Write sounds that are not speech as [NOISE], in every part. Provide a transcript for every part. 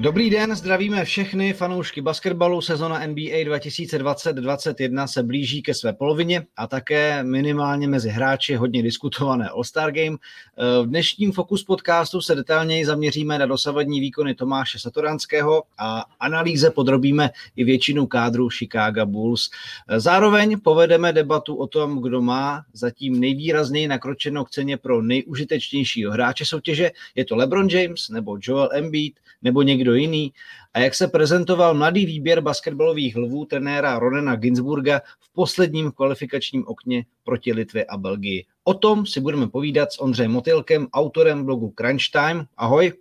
Dobrý den, zdravíme všechny fanoušky basketbalu. Sezona NBA 2020-2021 se blíží ke své polovině a také minimálně mezi hráči hodně diskutované All-Star Game. V dnešním Focus podcastu se detailněji zaměříme na dosavadní výkony Tomáše Satoranského a analýze podrobíme i většinu kádru Chicago Bulls. Zároveň povedeme debatu o tom, kdo má zatím nejvýrazněji nakročeno k ceně pro nejužitečnějšího hráče soutěže. Je to LeBron James nebo Joel Embiid nebo někdo jiný a jak se prezentoval mladý výběr basketbalových lvů trenéra Ronena Ginsburga v posledním kvalifikačním okně proti Litvě a Belgii. O tom si budeme povídat s Ondřejem Motylkem, autorem blogu Crunch Time. Ahoj.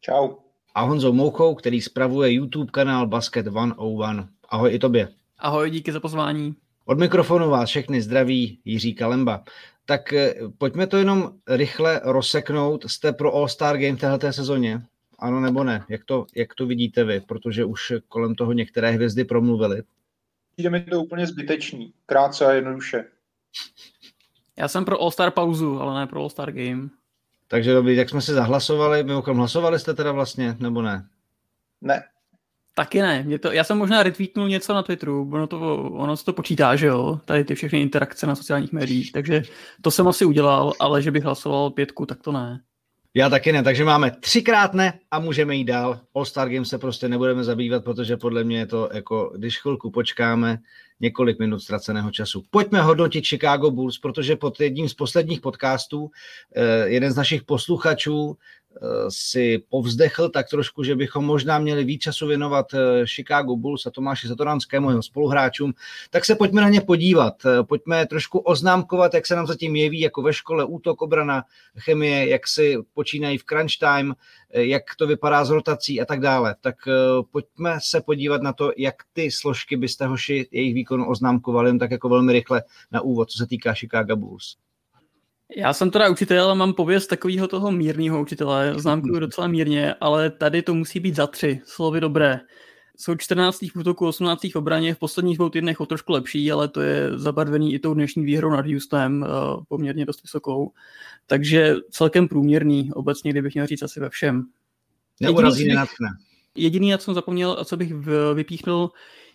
Čau. A Honzou Mouchou, který spravuje YouTube kanál Basket 101. Ahoj i tobě. Ahoj, díky za pozvání. Od mikrofonu vás všechny zdraví Jiří Kalemba. Tak eh, pojďme to jenom rychle rozseknout. Jste pro All-Star Game v této sezóně? Ano nebo ne? Jak to, jak to vidíte vy? Protože už kolem toho některé hvězdy promluvily. Přijde mi to úplně zbytečný. Krátce a jednoduše. Já jsem pro All-Star pauzu, ale ne pro All-Star Game. Takže dobrý, tak jsme si zahlasovali. Mimochodem, hlasovali jste teda vlastně, nebo ne? Ne. Taky ne. Mě to, já jsem možná retweetnul něco na Twitteru, ono, to, ono se to počítá, že jo? Tady ty všechny interakce na sociálních médiích, takže to jsem asi udělal, ale že bych hlasoval pětku, tak to ne. Já taky ne, takže máme třikrát ne a můžeme jít dál. All-Star Game se prostě nebudeme zabývat, protože podle mě je to jako, když chvilku počkáme, několik minut ztraceného času. Pojďme hodnotit Chicago Bulls, protože pod jedním z posledních podcastů eh, jeden z našich posluchačů si povzdechl tak trošku, že bychom možná měli víc času věnovat eh, Chicago Bulls a Tomáši Zatoranskému, jeho spoluhráčům, tak se pojďme na ně podívat. Eh, pojďme trošku oznámkovat, jak se nám zatím jeví jako ve škole útok, obrana, chemie, jak si počínají v crunch time, jak to vypadá s rotací a tak dále. Tak pojďme se podívat na to, jak ty složky byste hoši jejich výkonu oznámkovali, jen tak jako velmi rychle na úvod, co se týká Chicago Bulls. Já jsem teda učitel, mám pověst takového toho mírného učitele, známkuju docela mírně, ale tady to musí být za tři, slovy dobré. Jsou 14. v útoku, 18. v obraně, v posledních dvou týdnech o trošku lepší, ale to je zabarvený i tou dnešní výhrou nad Houstonem, eh, poměrně dost vysokou. Takže celkem průměrný, obecně, kdybych měl říct asi ve všem. Neurazí, Jediný, na co jsem zapomněl a co bych vypíchnul,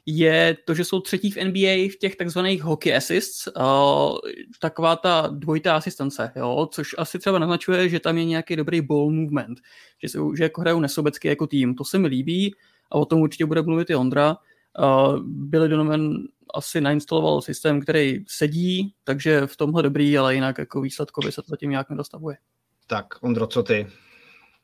je to, že jsou třetí v NBA v těch takzvaných hockey assists, uh, taková ta dvojitá asistence, jo, což asi třeba naznačuje, že tam je nějaký dobrý ball movement, že, jsou, že jako hrajou nesobecky jako tým. To se mi líbí a o tom určitě bude mluvit i Ondra. Uh, Billy Donovan asi nainstaloval systém, který sedí, takže v tomhle dobrý, ale jinak jako výsledkově se to zatím nějak nedostavuje. Tak, Ondro, co ty?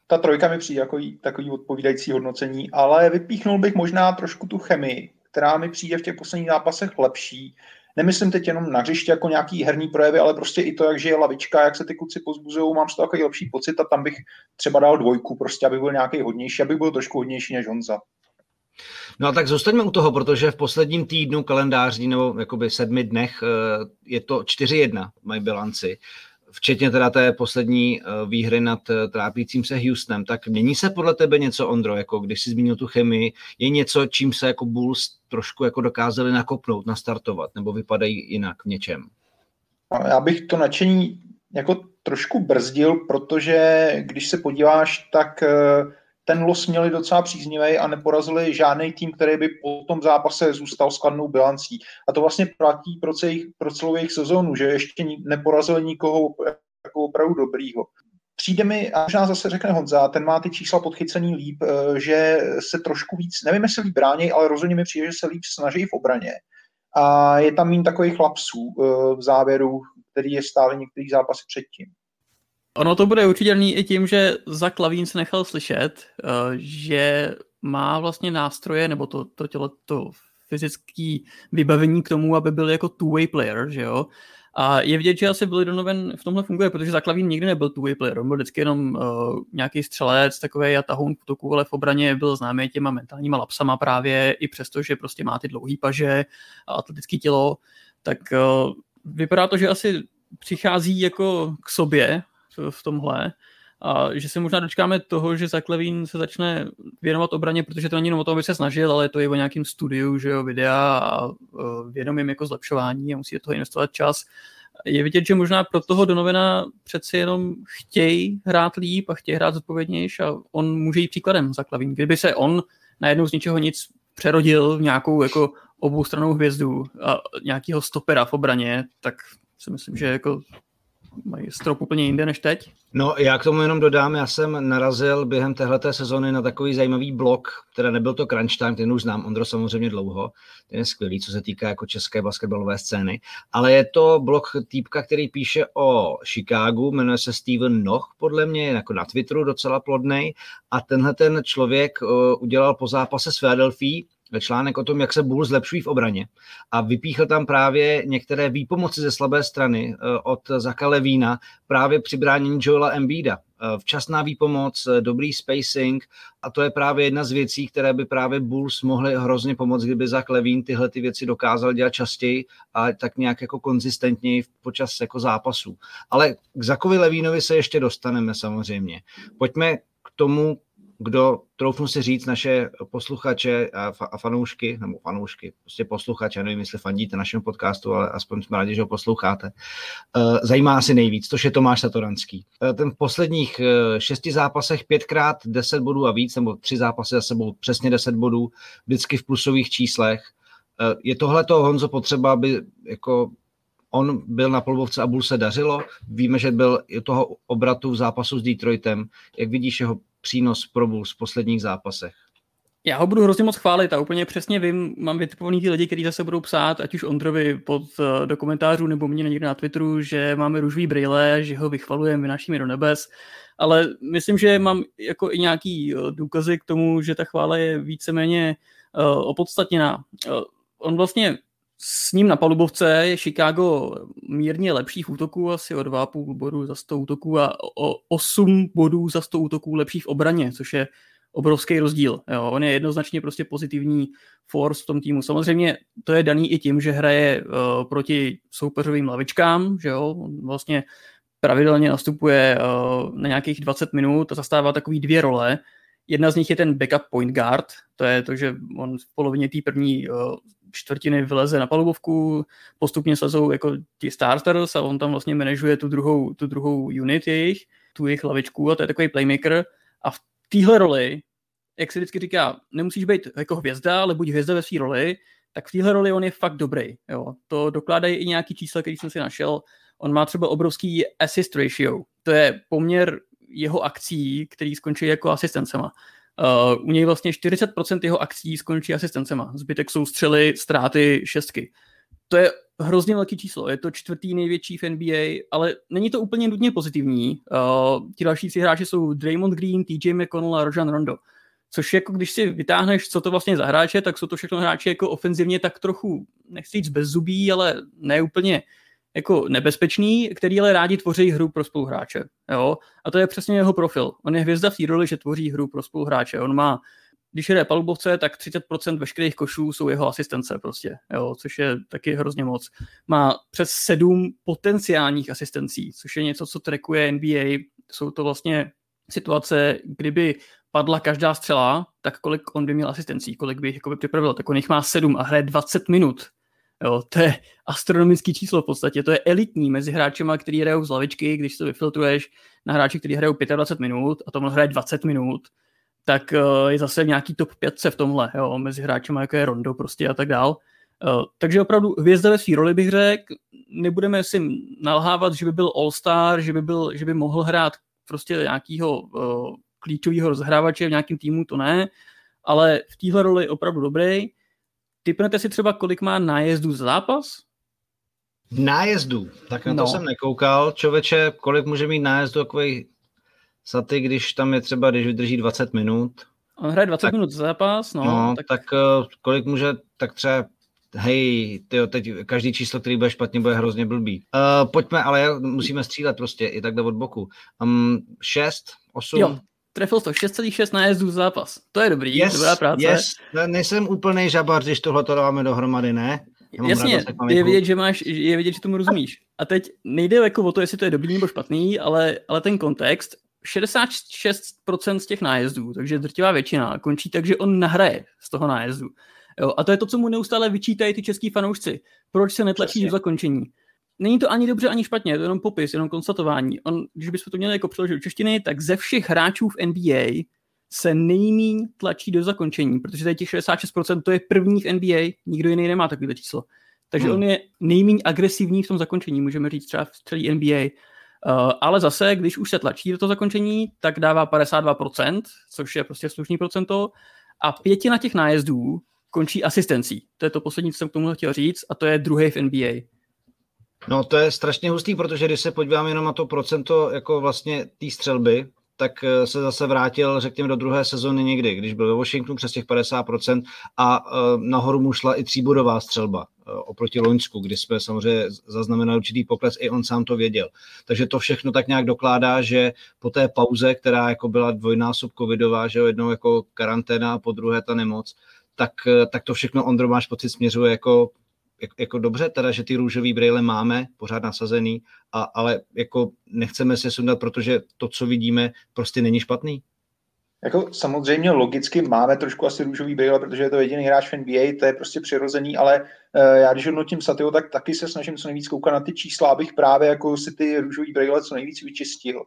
Ta trojka mi přijde jako takový odpovídající hodnocení, ale vypíchnul bych možná trošku tu chemii, která mi přijde v těch posledních zápasech lepší. Nemyslím teď jenom na hřiště jako nějaký herní projevy, ale prostě i to, jak žije lavička, jak se ty kluci pozbuzují, mám z toho takový lepší pocit a tam bych třeba dal dvojku, prostě aby byl nějaký hodnější, aby byl trošku hodnější než Honza. No a tak zůstaňme u toho, protože v posledním týdnu kalendářní nebo jakoby sedmi dnech eh, je to 4-1 mají bilanci včetně teda té poslední eh, výhry nad eh, trápícím se Houstonem, tak mění se podle tebe něco, Ondro, jako když jsi zmínil tu chemii, je něco, čím se jako Bulls trošku jako dokázali nakopnout, nastartovat, nebo vypadají jinak v něčem? No, já bych to nadšení jako trošku brzdil, protože když se podíváš, tak eh, ten los měli docela příznivý a neporazili žádný tým, který by po tom zápase zůstal s kladnou bilancí. A to vlastně platí pro, celý, pro celou jejich sezónu, že ještě neporazili nikoho jako opravdu dobrýho. Přijde mi, a možná zase řekne Honza, ten má ty čísla podchycený líp, eh, že se trošku víc, nevím jestli líp bráněj, ale rozhodně mi přijde, že se líp snaží v obraně. A je tam méně takových lapsů eh, v závěru, který je stále některý zápasy předtím. Ono to bude určitě i tím, že za Klavín se nechal slyšet, eh, že má vlastně nástroje, nebo to, to tělo, to fyzické vybavení k tomu, aby byl jako two-way player, že jo. A je vidět, že asi Billy Donovan v tomhle funguje, protože za Klavín nikdy nebyl two-way player, on byl vždycky jenom uh, nějaký střelec, takový a tahoun v toku, ale v obraně byl známý těma mentálníma lapsama právě, i přesto, že prostě má ty dlouhý paže a atletické tělo, tak uh, vypadá to, že asi přichází jako k sobě v tomhle. A že se možná dočkáme toho, že Zaklevín se začne věnovat obraně, protože to není jenom o tom, aby se snažil, ale to je o nějakým studiu, že jo, videa a vědomím jako zlepšování a musí do toho investovat čas. je vidět, že možná pro toho Donovena přeci jenom chtějí hrát líp a chtějí hrát zodpovědnější a on může jít příkladem za Klavín. Kdyby se on najednou z ničeho nic přerodil v nějakou jako oboustranou hvězdu a nějakého stopera v obraně, tak si myslím, že jako mají strop úplně jinde než teď. No, já k tomu jenom dodám, já jsem narazil během téhleté sezony na takový zajímavý blok, teda nebyl to crunch time, ten už znám, Ondro samozřejmě dlouho, ten je skvělý, co se týká jako české basketbalové scény, ale je to blok týpka, který píše o Chicagu, jmenuje se Steven Noch, podle mě, jako na Twitteru docela plodnej a tenhle ten člověk uh, udělal po zápase s Philadelphia článek o tom, jak se Bulls zlepšují v obraně a vypíchl tam právě některé výpomoci ze slabé strany eh, od Zaka Levína právě při bránění Joela Embida. Eh, včasná výpomoc, eh, dobrý spacing a to je právě jedna z věcí, které by právě Bulls mohly hrozně pomoct, kdyby Zak Levín tyhle ty věci dokázal dělat častěji a tak nějak jako konzistentněji počas jako zápasů. Ale k Zakovi Levínovi se ještě dostaneme samozřejmě. Pojďme k tomu, kdo, troufnu si říct, naše posluchače a, fa- a fanoušky, nebo fanoušky, prostě posluchače, nevím, jestli fandíte našemu podcastu, ale aspoň jsme rádi, že ho posloucháte, uh, zajímá asi nejvíc, což je Tomáš Satoranský. Uh, ten v posledních uh, šesti zápasech pětkrát deset bodů a víc, nebo tři zápasy za sebou přesně deset bodů, vždycky v plusových číslech. Uh, je tohle to, Honzo, potřeba, aby jako on byl na polbovce a Bull se dařilo. Víme, že byl toho obratu v zápasu s Detroitem. Jak vidíš jeho přínos pro Bulls v posledních zápasech? Já ho budu hrozně moc chválit a úplně přesně vím, mám vytipovaný ty lidi, kteří zase budou psát, ať už Ondrovi pod uh, do komentářů nebo mě někde na Twitteru, že máme růžový brýle, že ho vychvalujeme, vynášíme do nebes, ale myslím, že mám jako i nějaký uh, důkazy k tomu, že ta chvála je víceméně uh, opodstatněná. On vlastně s ním na palubovce je Chicago mírně lepší v útoku, asi o 2,5 bodů za 100 útoků a o 8 bodů za 100 útoků lepší v obraně, což je obrovský rozdíl. Jo, on je jednoznačně prostě pozitivní force v tom týmu. Samozřejmě to je daný i tím, že hraje uh, proti soupeřovým lavičkám, že jo, on vlastně pravidelně nastupuje uh, na nějakých 20 minut a zastává takový dvě role. Jedna z nich je ten backup point guard, to je to, že on v polovině té první uh, čtvrtiny vyleze na palubovku, postupně slezou jako ti starters a on tam vlastně manažuje tu druhou, tu druhou unit jejich, tu jejich lavičku a to je takový playmaker a v téhle roli, jak se vždycky říká, nemusíš být jako hvězda, ale buď hvězda ve své roli, tak v téhle roli on je fakt dobrý. Jo. To dokládají i nějaký čísla, který jsem si našel. On má třeba obrovský assist ratio. To je poměr jeho akcí, který skončí jako asistencema. Uh, u něj vlastně 40% jeho akcí skončí asistencema. Zbytek jsou střely, ztráty, šestky. To je hrozně velký číslo. Je to čtvrtý největší v NBA, ale není to úplně nutně pozitivní. Uh, ti další tři hráči jsou Draymond Green, TJ McConnell a Rajan Rondo. Což jako když si vytáhneš, co to vlastně za hráče, tak jsou to všechno hráči jako ofenzivně tak trochu, nechci říct bez zubí, ale ne úplně jako nebezpečný, který ale rádi tvoří hru pro spoluhráče. Jo? A to je přesně jeho profil. On je hvězda v té roli, že tvoří hru pro spoluhráče. On má, když jde palubovce, tak 30% veškerých košů jsou jeho asistence prostě, jo? což je taky hrozně moc. Má přes sedm potenciálních asistencí, což je něco, co trackuje NBA. Jsou to vlastně situace, kdyby padla každá střela, tak kolik on by měl asistencí, kolik by jich jako by připravil, tak on jich má sedm a hraje 20 minut Jo, to je astronomický číslo v podstatě. To je elitní mezi hráčema, který hrajou z lavičky, když to vyfiltruješ na hráči, kteří hrajou 25 minut a tomu hraje 20 minut, tak uh, je zase nějaký top 5 v tomhle, jo, mezi hráčema, jako je Rondo prostě a tak dál. Uh, takže opravdu hvězda ve své roli bych řekl, nebudeme si nalhávat, že by byl All-Star, že by, byl, že by mohl hrát prostě nějakého uh, klíčového rozhrávače v nějakém týmu, to ne, ale v téhle roli opravdu dobrý. Typnete si třeba, kolik má nájezdů za zápas? Nájezdů? Tak na to no. jsem nekoukal. Čověče, kolik může mít nájezdů takový saty, když tam je třeba, když vydrží 20 minut? On hraje 20 tak, minut za zápas, no. no tak... tak uh, kolik může, tak třeba hej, tyjo, teď každý číslo, který bude špatně, bude hrozně blbý. Uh, pojďme, ale musíme střílet prostě i takhle od boku. Um, 6, 8, jo, trefil to 6,6 nájezdů zápas. To je dobrý, yes, dobrá práce. Yes. Nejsem úplný žabar, když tohle to dáváme dohromady, ne? Jasně, je vidět, že máš, je vidět, že tomu rozumíš. A teď nejde jako o to, jestli to je dobrý nebo špatný, ale, ale ten kontext, 66% z těch nájezdů, takže drtivá většina, končí tak, že on nahraje z toho nájezdu. Jo, a to je to, co mu neustále vyčítají ty český fanoušci. Proč se netlačí do zakončení? Není to ani dobře, ani špatně, je to jenom popis, jenom konstatování. On, když bychom to měli jako přeložit do češtiny, tak ze všech hráčů v NBA se nejmíň tlačí do zakončení, protože tady těch 66% to je první v NBA, nikdo jiný nemá takovýhle číslo. Takže hmm. on je nejméně agresivní v tom zakončení, můžeme říct třeba v celé NBA. Uh, ale zase, když už se tlačí do toho zakončení, tak dává 52%, což je prostě slušný procento, a pětina těch nájezdů končí asistencí. To je to poslední, co jsem k tomu chtěl říct, a to je druhý v NBA. No to je strašně hustý, protože když se podívám jenom na to procento jako vlastně té střelby, tak eh, se zase vrátil, řekněme, do druhé sezóny někdy, když byl ve Washingtonu přes těch 50% a eh, nahoru mu šla i tříbodová střelba eh, oproti Loňsku, kdy jsme samozřejmě zaznamenali určitý pokles, i on sám to věděl. Takže to všechno tak nějak dokládá, že po té pauze, která jako byla dvojnásob covidová, že jednou jako karanténa a po druhé ta nemoc, tak, tak to všechno Ondro máš pocit směřuje jako jako dobře, teda, že ty růžové brýle máme pořád nasazený, a, ale jako nechceme se sundat, protože to, co vidíme, prostě není špatný. Jako samozřejmě logicky máme trošku asi růžový brýle, protože je to jediný hráč v NBA, to je prostě přirozený, ale uh, já když hodnotím Satio, tak taky se snažím co nejvíc koukat na ty čísla, abych právě jako si ty růžový brýle co nejvíc vyčistil.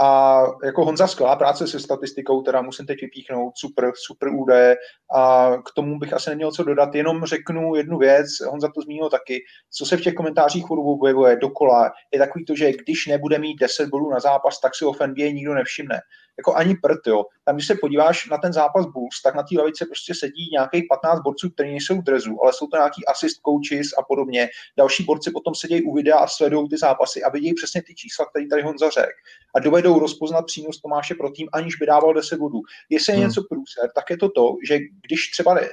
A jako Honza skvělá práce se statistikou, teda musím teď vypíchnout, super, super údaje. A k tomu bych asi neměl co dodat, jenom řeknu jednu věc, Honza to zmínil taky, co se v těch komentářích furt objevuje dokola, je takový to, že když nebude mít 10 bodů na zápas, tak si o NBA nikdo nevšimne jako ani prd, jo. Tam, když se podíváš na ten zápas Bulls, tak na té lavice prostě sedí nějakých 15 borců, kteří nejsou v drezu, ale jsou to nějaký assist coaches a podobně. Další borci potom sedějí u videa a sledují ty zápasy a vidí přesně ty čísla, které tady Honza řekl. A dovedou rozpoznat přínos Tomáše pro tým, aniž by dával 10 bodů. Jestli je hmm. něco průser, tak je to to, že když třeba eh,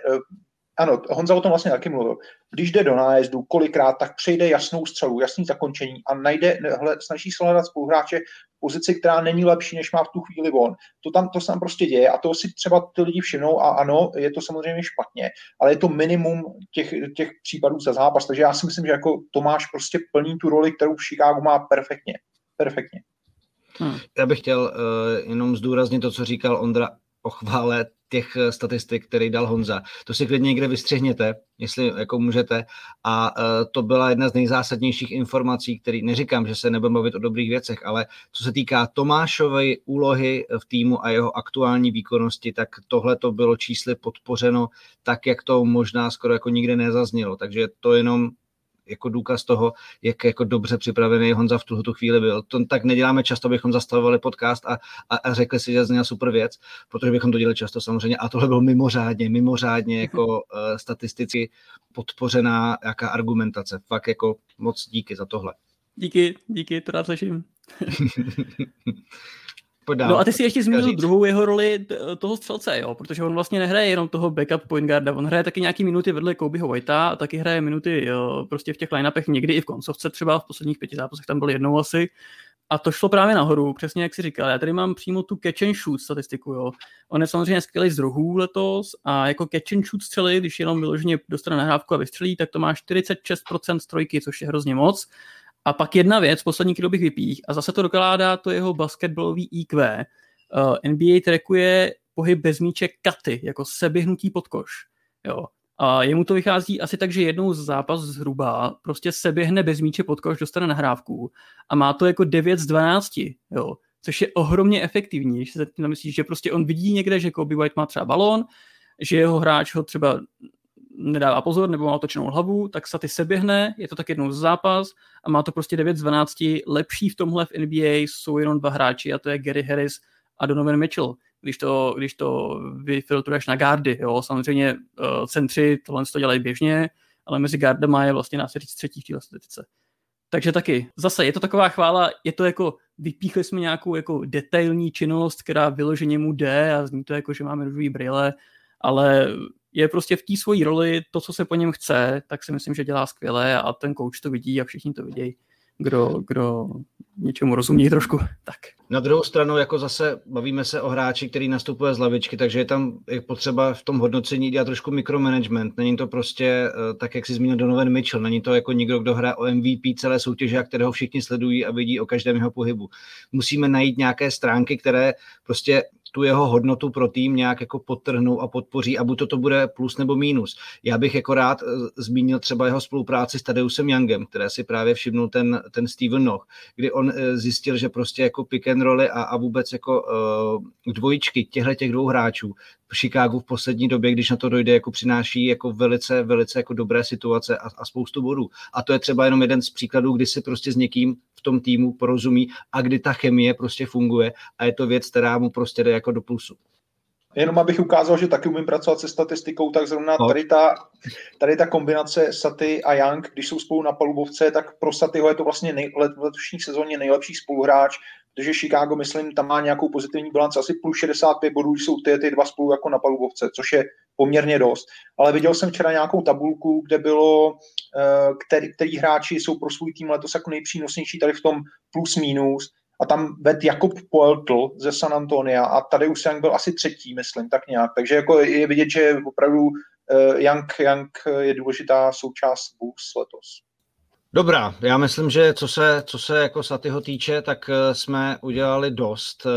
ano, Honza o tom vlastně taky mluvil. Když jde do nájezdu, kolikrát, tak přejde jasnou střelu, jasný zakončení a najde, hle, snaží se hledat spoluhráče pozici, která není lepší, než má v tu chvíli on. To tam, to se tam prostě děje a to si třeba ty lidi všimnou a ano, je to samozřejmě špatně, ale je to minimum těch, těch případů za zápas, takže já si myslím, že jako Tomáš prostě plní tu roli, kterou v Chicagu má perfektně. Perfektně. Hmm. Já bych chtěl uh, jenom zdůraznit to, co říkal Ondra o chvále těch eh, statistik, který dal Honza. To si klidně někde vystřihněte, jestli jako můžete. A uh, to byla jedna z nejzásadnějších informací, který neříkám, že se nebudeme bavit o dobrých věcech, ale co se týká Tomášovej úlohy v týmu a jeho aktuální výkonnosti, tak tohle to bylo čísly podpořeno tak, jak to možná skoro jako nikde nezaznělo. Takže to jenom jako důkaz toho, jak jako dobře připravený Honza v tuto chvíli byl. To tak neděláme často, abychom zastavovali podcast a, a, a řekli si, že zněla super věc, protože bychom to dělali často samozřejmě. A tohle bylo mimořádně, mimořádně [LAUGHS] jako uh, statisticky podpořená jaká argumentace. Fakt jako moc díky za tohle. Díky, díky, to rád slyším. [LAUGHS] No a ty si ještě zmínil druhou jeho roli toho střelce, jo, protože on vlastně nehraje jenom toho backup point guarda, on hraje taky nějaký minuty vedle Kobeho Whitea a taky hraje minuty jo, prostě v těch line-upech někdy i v koncovce třeba, v posledních pěti zápasech tam byl jednou asi. A to šlo právě nahoru, přesně jak si říkal. Já tady mám přímo tu catch and shoot statistiku. Jo. On je samozřejmě skvělý z rohů letos a jako catch and shoot střely, když jenom vyloženě dostane nahrávku a vystřelí, tak to má 46% strojky, což je hrozně moc. A pak jedna věc, poslední, kterou bych vypích, a zase to dokládá to jeho basketbalový IQ. Uh, NBA trackuje pohyb bez míče katy, jako seběhnutí pod koš. Jo. A jemu to vychází asi tak, že jednou z zápas zhruba prostě seběhne bez míče pod koš, dostane nahrávku a má to jako 9 z 12, jo. což je ohromně efektivní, když se tím namyslíš, že prostě on vidí někde, že Kobe White má třeba balón, že jeho hráč ho třeba nedává pozor nebo má otočenou hlavu, tak Saty se běhne, je to tak jednou z zápas a má to prostě 9 z 12. Lepší v tomhle v NBA jsou jenom dva hráči a to je Gary Harris a Donovan Mitchell. Když to, když to vyfiltruješ na gardy, jo, samozřejmě uh, centři tohle to dělají běžně, ale mezi gardama je vlastně říct třetí v téhle statistice. Takže taky, zase je to taková chvála, je to jako, vypíchli jsme nějakou jako detailní činnost, která vyloženě mu jde a zní to jako, že máme růžový brýle, ale je prostě v té svojí roli to, co se po něm chce, tak si myslím, že dělá skvěle a ten coach to vidí a všichni to vidějí, kdo, kdo něčemu rozumí trošku. Tak. Na druhou stranu, jako zase bavíme se o hráči, který nastupuje z lavičky, takže je tam je potřeba v tom hodnocení dělat trošku mikromanagement. Není to prostě eh, tak, jak si zmínil Donovan Mitchell. Není to jako někdo, kdo hraje o MVP celé soutěže a kterého všichni sledují a vidí o každém jeho pohybu. Musíme najít nějaké stránky, které prostě tu jeho hodnotu pro tým nějak jako podtrhnou a podpoří a buď to, to bude plus nebo mínus. Já bych jako rád eh, zmínil třeba jeho spolupráci s Tadeusem Youngem, které si právě všimnul ten, ten Steven Noch, kdy on eh, zjistil, že prostě jako pick and rolly a, a vůbec jako uh, dvojičky těchto těch dvou hráčů v Chicagu v poslední době, když na to dojde, jako přináší jako velice, velice jako dobré situace a, a spoustu bodů. A to je třeba jenom jeden z příkladů, kdy si prostě s někým v tom týmu porozumí a kdy ta chemie prostě funguje a je to věc, která mu prostě jde jako do plusu. Jenom abych ukázal, že taky umím pracovat se statistikou, tak zrovna no. tady ta, tady ta kombinace Saty a Young, když jsou spolu na palubovce, tak pro Satyho je to vlastně nej, let, v letošní sezóně nejlepší spoluhráč, protože Chicago, myslím, tam má nějakou pozitivní bilanci asi plus 65 bodů, jsou ty, ty dva spolu jako na palubovce, což je poměrně dost. Ale viděl jsem včera nějakou tabulku, kde bylo, eh, který, který hráči jsou pro svůj tým letos jako nejpřínosnější tady v tom plus minus a tam ved Jakub Poeltl ze San Antonia a tady už Young byl asi třetí, myslím, tak nějak. Takže jako je vidět, že opravdu uh, Young, Young je důležitá součást Bulls letos. Dobrá, já myslím, že co se, co se jako Satyho týče, tak eh, jsme udělali dost uh,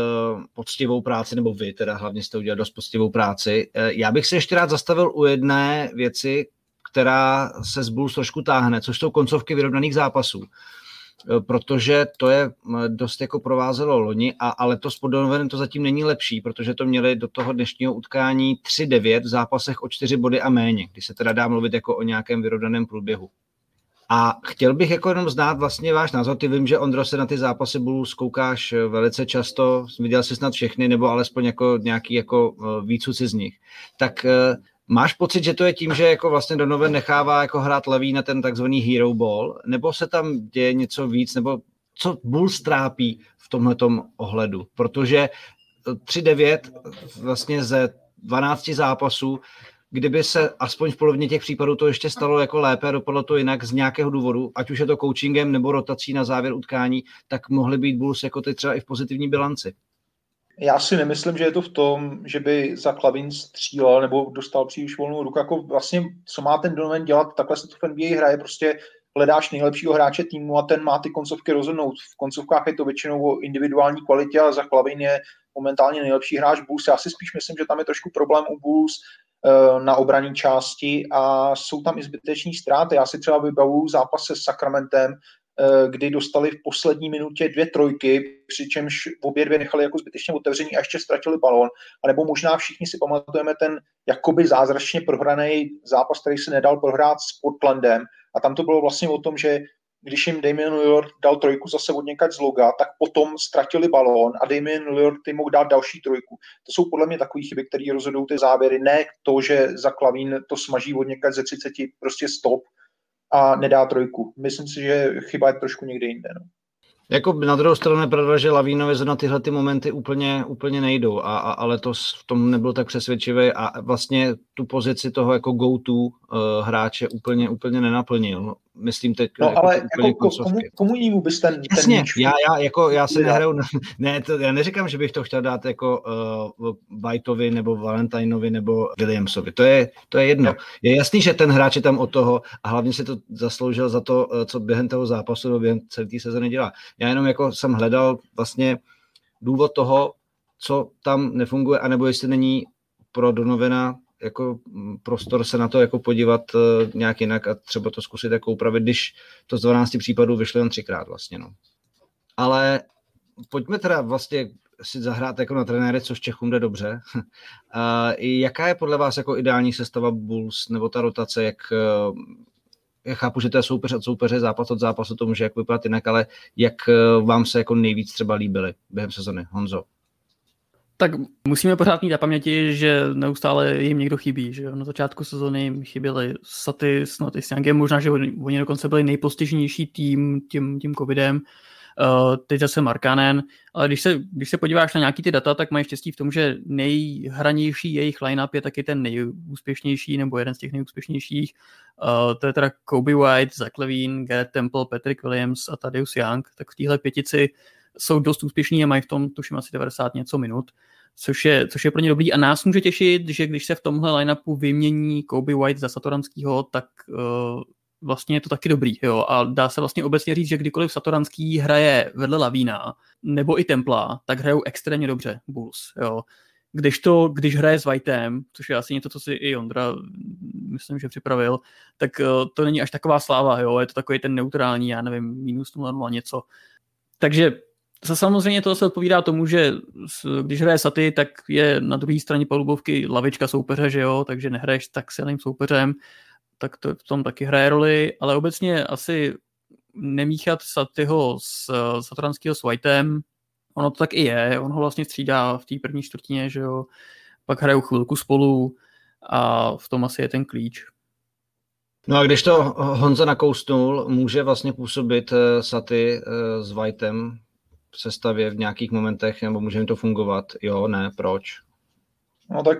poctivou práci, nebo vy teda hlavně jste udělali dost poctivou práci. Já bych se ještě rád zastavil u jedné věci, která se z Bulls trošku táhne, což jsou koncovky vyrovnaných zápasů. Eh, protože to je dost jako provázelo loni, a, ale to s Podonovanem to zatím není lepší, protože to měli do toho dnešního utkání 3-9 v zápasech o 4 body a méně, kdy se teda dá mluvit jako o nějakém vyrovnaném průběhu. A chtěl bych jako jenom znát vlastně váš názor. Ty vím, že Ondro se na ty zápasy budou zkoukáš eh, velice často, viděl jsi snad všechny, nebo alespoň jako nějaký jako eh, výcuci z nich. Tak Máš pocit, že to je tím, že jako vlastně Donovan nechává jako hrát levý na ten takzvaný hero ball, nebo se tam děje něco víc, nebo co Bulls trápí v tomhle ohledu? Protože 3-9 vlastně ze 12 zápasů, kdyby se aspoň v polovině těch případů to ještě stalo jako lépe dopadlo to jinak z nějakého důvodu, ať už je to coachingem nebo rotací na závěr utkání, tak mohly být Bulls jako ty třeba i v pozitivní bilanci. Já si nemyslím, že je to v tom, že by za Klavín střílel nebo dostal příliš volnou ruku. Jako vlastně, co má ten Donovan dělat, takhle se to v NBA hraje, prostě hledáš nejlepšího hráče týmu a ten má ty koncovky rozhodnout. V koncovkách je to většinou o individuální kvalitě a za Klavín je momentálně nejlepší hráč Bulls. Já si spíš myslím, že tam je trošku problém u Bulls eh, na obraní části a jsou tam i zbyteční ztráty. Já si třeba vybavu zápas se Sacramentem, Eh, kdy dostali v poslední minutě dvě trojky, přičemž obě dvě nechali jako zbytečně otevření a ještě ztratili balón. A nebo možná všichni si pamatujeme ten jakoby zázračně prohraný zápas, který se nedal prohrát s Portlandem. A tam to bylo vlastně o tom, že když jim Damian Lillard dal trojku zase od z loga, tak potom ztratili balón a Damian Lillard ty mohl dát další trojku. To jsou podle mě takové chyby, které rozhodují ty závěry. Ne to, že za klavín to smaží od ze 30, prostě stop, a nedá trojku. Myslím si, že chyba je trošku někde jinde. No. Jako na druhou stranu je pravda, že Lavínovi na tyhle ty momenty úplně, úplně nejdou, a, a, ale to v tom nebyl tak přesvědčivý a vlastně tu pozici toho jako go-to uh, hráče úplně, úplně nenaplnil myslím teď. No jako ale jako komu, komu jinému bys ten, Jasně, ten já, já, jako, já se nehraju, [LAUGHS] ne, to, já neříkám, že bych to chtěl dát jako uh, Whiteovi nebo Valentinovi nebo Williamsovi, to je, to je jedno. Je jasný, že ten hráč je tam od toho a hlavně si to zasloužil za to, uh, co během toho zápasu nebo během celé té sezóny dělá. Já jenom jako jsem hledal vlastně důvod toho, co tam nefunguje, anebo jestli není pro Donovena jako mm, prostor se na to jako podívat uh, nějak jinak a třeba to zkusit jako upravit, když to z 12 případů vyšlo jen třikrát vlastně, no. Ale pojďme teda vlastně si zahrát jako na trenéry, což Čechům jde dobře. [LAUGHS] uh, jaká je podle vás jako ideální sestava Bulls nebo ta rotace, jak uh, já chápu, že to je soupeř od soupeře, zápas od zápasu, to může jako vypadat jinak, ale jak vám se jako nejvíc třeba líbily během sezony, Honzo? Tak musíme pořád mít na paměti, že neustále jim někdo chybí. Že Na začátku sezóny jim chyběli Saty, Snoty s Youngem, možná, že oni dokonce byli nejpostižnější tým tím, tím covidem. Uh, teď zase Markanen, ale když se, když se podíváš na nějaký ty data, tak mají štěstí v tom, že nejhranější jejich line-up je taky ten nejúspěšnější, nebo jeden z těch nejúspěšnějších. Uh, to je teda Kobe White, Zach Levine, Garrett Temple, Patrick Williams a Thaddeus Young. Tak v téhle pětici jsou dost úspěšní a mají v tom tuším asi 90 něco minut, což je, což je pro ně dobrý a nás může těšit, že když se v tomhle line-upu vymění Kobe White za Satoranskýho, tak uh, vlastně je to taky dobrý. Jo? A dá se vlastně obecně říct, že kdykoliv Satoranský hraje vedle Lavína nebo i Templa, tak hrajou extrémně dobře Bulls. Jo? Když to, když hraje s Whiteem, což je asi něco, co si i Ondra, myslím, že připravil, tak uh, to není až taková sláva, jo? je to takový ten neutrální, já nevím, minus 0, něco. Takže za samozřejmě to se odpovídá tomu, že když hraje Saty, tak je na druhé straně palubovky lavička soupeře, že jo, takže nehraješ tak silným soupeřem, tak to v tom taky hraje roli, ale obecně asi nemíchat Satyho s Satranského s Whiteem, ono to tak i je, on ho vlastně střídá v té první čtvrtině, že jo, pak hrajou chvilku spolu a v tom asi je ten klíč. No a když to Honza nakousnul, může vlastně působit eh, Saty eh, s Whiteem sestavě v nějakých momentech, nebo může jim to fungovat? Jo, ne, proč? No tak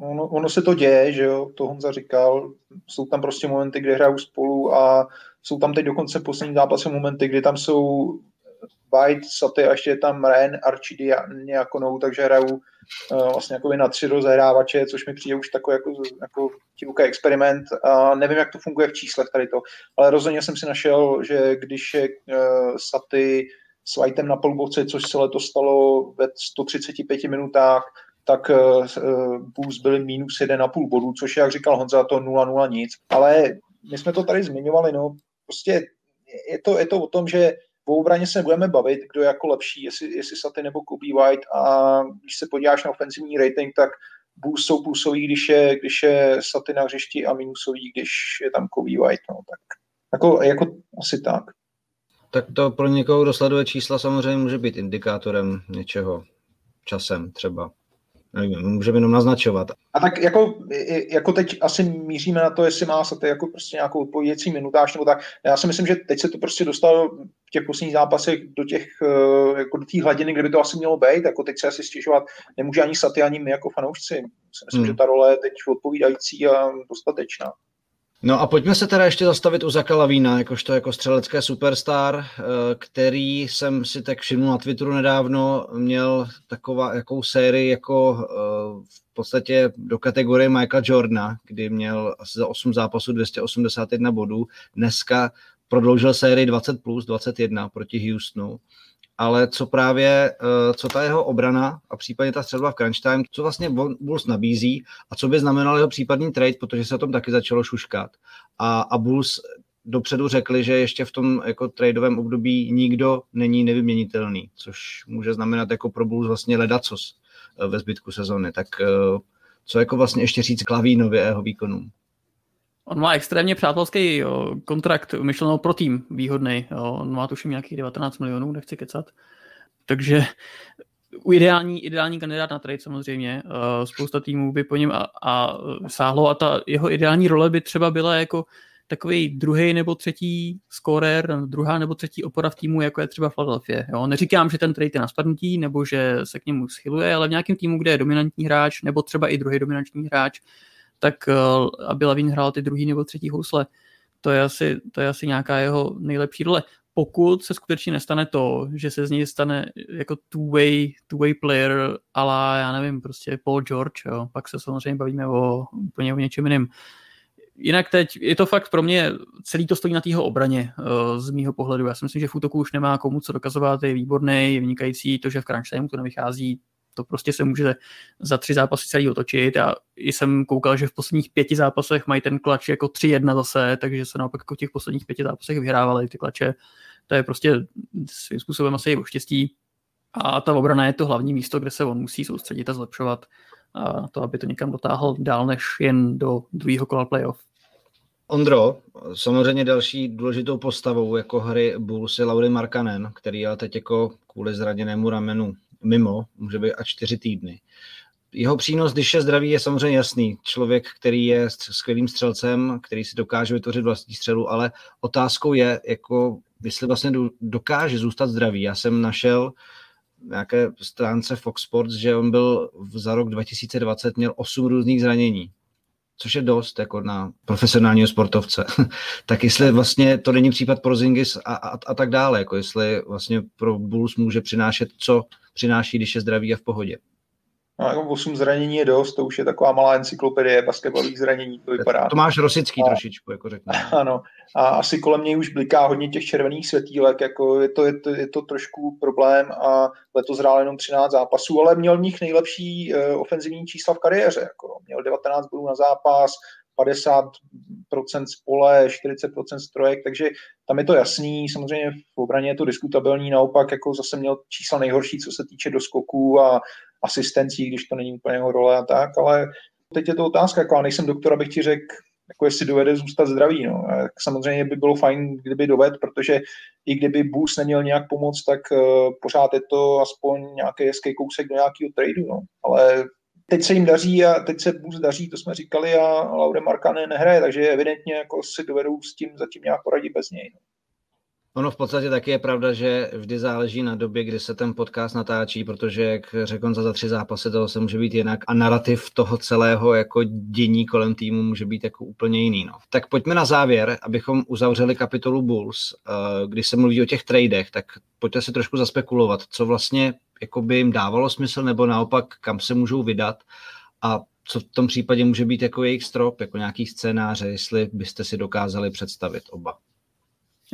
ono, ono se to děje, že jo, to Honza říkal, jsou tam prostě momenty, kde hrajou spolu a jsou tam teď dokonce poslední zápasy momenty, kdy tam jsou White, Saty a ještě je tam Ren, Archidi a Niakonou, takže hrajou uh, vlastně jako na tři rozehrávače, což mi přijde už takový jako, jako divoký experiment. A nevím, jak to funguje v číslech tady to, ale rozhodně jsem si našel, že když je uh, Saty s Whiteem na polubovce, což se letos stalo ve 135 minutách, tak uh, Bulls byli minus 1,5 bodů, což jak říkal Honza, to 0-0 nic. Ale my jsme to tady zmiňovali, no, prostě je to, je to o tom, že po obraně se budeme bavit, kdo je jako lepší, jestli, jestli Saty nebo Kobe White a když se podíváš na ofenzivní rating, tak Bulls jsou plusový, když je, když je Saty na hřišti a minusový, když je tam Kobe White, no, tak jako, jako asi tak. Tak to pro někoho, kdo sleduje čísla, samozřejmě může být indikátorem něčeho časem třeba. Nevím, můžeme jenom naznačovat. A tak jako, jako teď asi míříme na to, jestli má se jako prostě nějakou odpověděcí minutáž nebo tak. Já si myslím, že teď se to prostě dostalo v těch posledních zápasech do těch, eh, jako do té hladiny, kde by to asi mělo být. Jako teď se asi stěžovat nemůže ani Saty, ani my jako fanoušci. Myslím, hmm. že ta role je teď odpovídající a dostatečná. No a pojďme se teda ještě zastavit u Zaka Lavína, jakožto jako střelecké superstar, eh, který jsem si tak všiml na Twitteru nedávno, měl taková jakou sérii jako eh, v podstatě do kategorie Michaela Jordana, kdy měl asi za 8 zápasů 281 bodů. Dneska prodloužil sérii 20 plus 21 proti Houstonu ale co právě, eh, co ta jeho obrana a případně ta střelba v crunch time, co vlastně Bulls nabízí a co by znamenal jeho případný trade, protože se o tom taky začalo šuškat. A, a Bulls dopředu řekli, že ještě v tom jako tradeovém období nikdo není nevyměnitelný, což může znamenat jako pro Bulls vlastně ledacos eh, ve zbytku sezóny. Tak eh, co jako vlastně ještě říct Klavínově jeho výkonům? On má extrémně přátelský kontrakt myšlenou pro tým výhodný. On má tuším nějakých 19 milionů, nechci kecat. Takže ideální, ideální kandidát na trade samozřejmě. Uh, spousta týmů by po něm a, a sáhlo a ta jeho ideální role by třeba byla jako takový druhý nebo třetí scorer, druhá nebo třetí opora v týmu, jako je třeba Philadelphia. Jo? Neříkám, že ten trade je na spadnutí, nebo že se k němu schyluje, ale v nějakém týmu, kde je dominantní hráč, nebo třeba i druhý dominantní hráč, tak eh, aby Lavín hrál ty druhý nebo třetí housle. To je asi, to je asi nějaká jeho nejlepší role. Pokud se skutečně nestane to, že se z něj stane jako two-way, two-way player ale já nevím, prostě Paul George, jo, pak se samozřejmě bavíme o úplně o něčem jiném. Jinak teď je to fakt pro mě, celý to stojí na tého obraně eh, z mýho pohledu. Já si myslím, že v útoku už nemá komu co dokazovat, je výborný, je vynikající, to, že v crunch time to nevychází, to prostě se může za tři zápasy celý otočit a jsem koukal, že v posledních pěti zápasech mají ten klač jako 3-1 zase, takže se naopak jako v těch posledních pěti zápasech vyhrávali ty klače. To je prostě svým způsobem asi o štěstí. A ta obrana je to hlavní místo, kde se on musí soustředit a zlepšovat a to, aby to někam dotáhl dál než jen do druhého kola playoff. Ondro, samozřejmě další důležitou postavou jako hry Bulls je Laury Markanen, který ale teď jako kvůli zraněnému ramenu mimo, může být až čtyři týdny. Jeho přínos, když je zdravý, je samozřejmě jasný. Člověk, který je skvělým střelcem, který si dokáže vytvořit vlastní střelu, ale otázkou je, jako, jestli vlastně dokáže zůstat zdravý. Já jsem našel nějaké stránce Fox Sports, že on byl za rok 2020 měl osm různých zranění, což je dost jako na profesionálního sportovce, [LAUGHS] tak jestli vlastně to není případ pro Zingis a, a, a tak dále, jako jestli vlastně pro Bulls může přinášet, co přináší, když je zdravý a v pohodě. No, jako 8 zranění je dost, to už je taková malá encyklopedie basketbalových zranění, to vypadá. To máš Rosický a, trošičku, jako řeknu. [LAUGHS] Ano, a asi kolem něj už bliká hodně těch červených světílek, jako je to, je to, je to trošku problém a letos hrál jenom 13 zápasů, ale měl v nich nejlepší uh, ofenzivní čísla v kariéře, jako měl 19 bodů na zápas, 50% spole, 40% strojek, takže tam je to jasný, samozřejmě v obraně je to diskutabilní, naopak jako zase měl čísla nejhorší, co se týče doskoků a asistencí, když to není úplně jeho role a tak, ale teď je to otázka, jako já nejsem doktor, abych ti řekl, jako jestli dovede zůstat zdravý. No. Samozřejmě by bylo fajn, kdyby doved, protože i kdyby Bulls neměl nějak pomoct, tak uh, pořád je to aspoň nějaký hezký kousek do nějakého tradu. No. Ale teď se jim daří a teď se Bulls daří, to jsme říkali a Laure Markane nehraje, takže evidentně jako si dovedou s tím zatím nějak poradit bez něj. No. Ono v podstatě taky je pravda, že vždy záleží na době, kdy se ten podcast natáčí, protože, jak řekl on, za tři zápasy toho se může být jinak a narrativ toho celého jako dění kolem týmu může být jako úplně jiný. No. Tak pojďme na závěr, abychom uzavřeli kapitolu Bulls. Eh, když se mluví o těch tradech, tak pojďte si trošku zaspekulovat, co vlastně jako by jim dávalo smysl, nebo naopak kam se můžou vydat a co v tom případě může být jako jejich strop, jako nějaký scénáře, jestli byste si dokázali představit oba.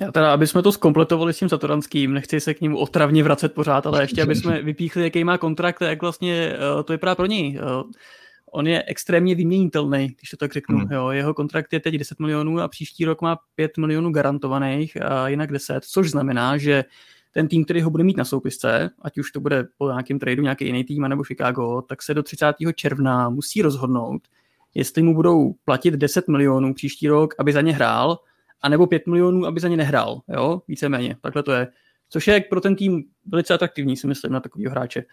Já teda, aby jsme to zkompletovali s tím Satoranským, nechci se k ním otravně vracet pořád, ale ještě, aby jsme vypíchli, jaký má kontrakt jak vlastně uh, to vypadá pro něj. Uh, on je extrémně vyměnitelný, když to tak řeknu. Hmm. Jo, jeho kontrakt je teď 10 milionů a příští rok má 5 milionů garantovaných a jinak 10, což znamená, že ten tým, který ho bude mít na soupisce, ať už to bude po nějakém tradu nějaký jiný tým nebo Chicago, tak se do 30. června musí rozhodnout, jestli mu budou platit 10 milionů příští rok, aby za ně hrál, anebo 5 milionů, aby za ně nehrál, jo, víceméně, takhle to je. Což je pro ten tým velice atraktivní, si myslím, na takového hráče.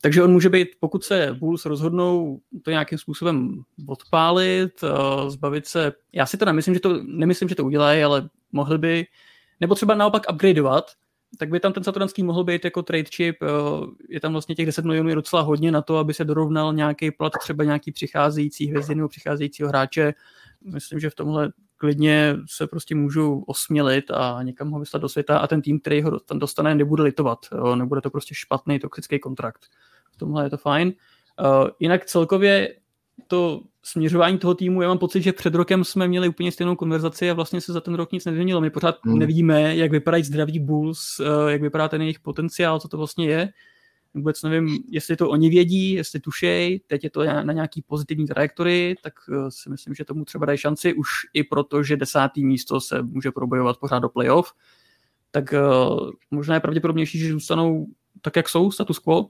Takže on může být, pokud se Bulls rozhodnou to nějakým způsobem odpálit, eh, zbavit se, já si to nemyslím, že to, nemyslím, že to udělají, ale mohli by, nebo třeba naopak upgradeovat, tak by tam ten Satoranský mohl být jako trade chip, eh, je tam vlastně těch 10 milionů je docela hodně na to, aby se dorovnal nějaký plat třeba nějaký přicházející hvězdy nebo přicházejícího hráče. Myslím, že v tomhle klidně se prostě můžu osmělit a někam ho vyslat do světa a ten tým, který ho tam dostane, nebude litovat. Jo? Nebude to prostě špatný toxický kontrakt. V tomhle je to fajn. Uh, jinak celkově to směřování toho týmu, já mám pocit, že před rokem jsme měli úplně stejnou konverzaci a vlastně se za ten rok nic nezměnilo. My pořád hmm. nevíme, jak vypadají zdraví Bulls, uh, jak vypadá ten jejich potenciál, co to vlastně je vůbec nevím, jestli to oni vědí, jestli tušej, teď je to na nějaký pozitivní trajektory, tak eh, si myslím, že tomu třeba dají šanci už i proto, že desátý místo se může probojovat pořád do playoff, tak uh, možná je pravděpodobnější, že zůstanou tak, jak jsou, status quo.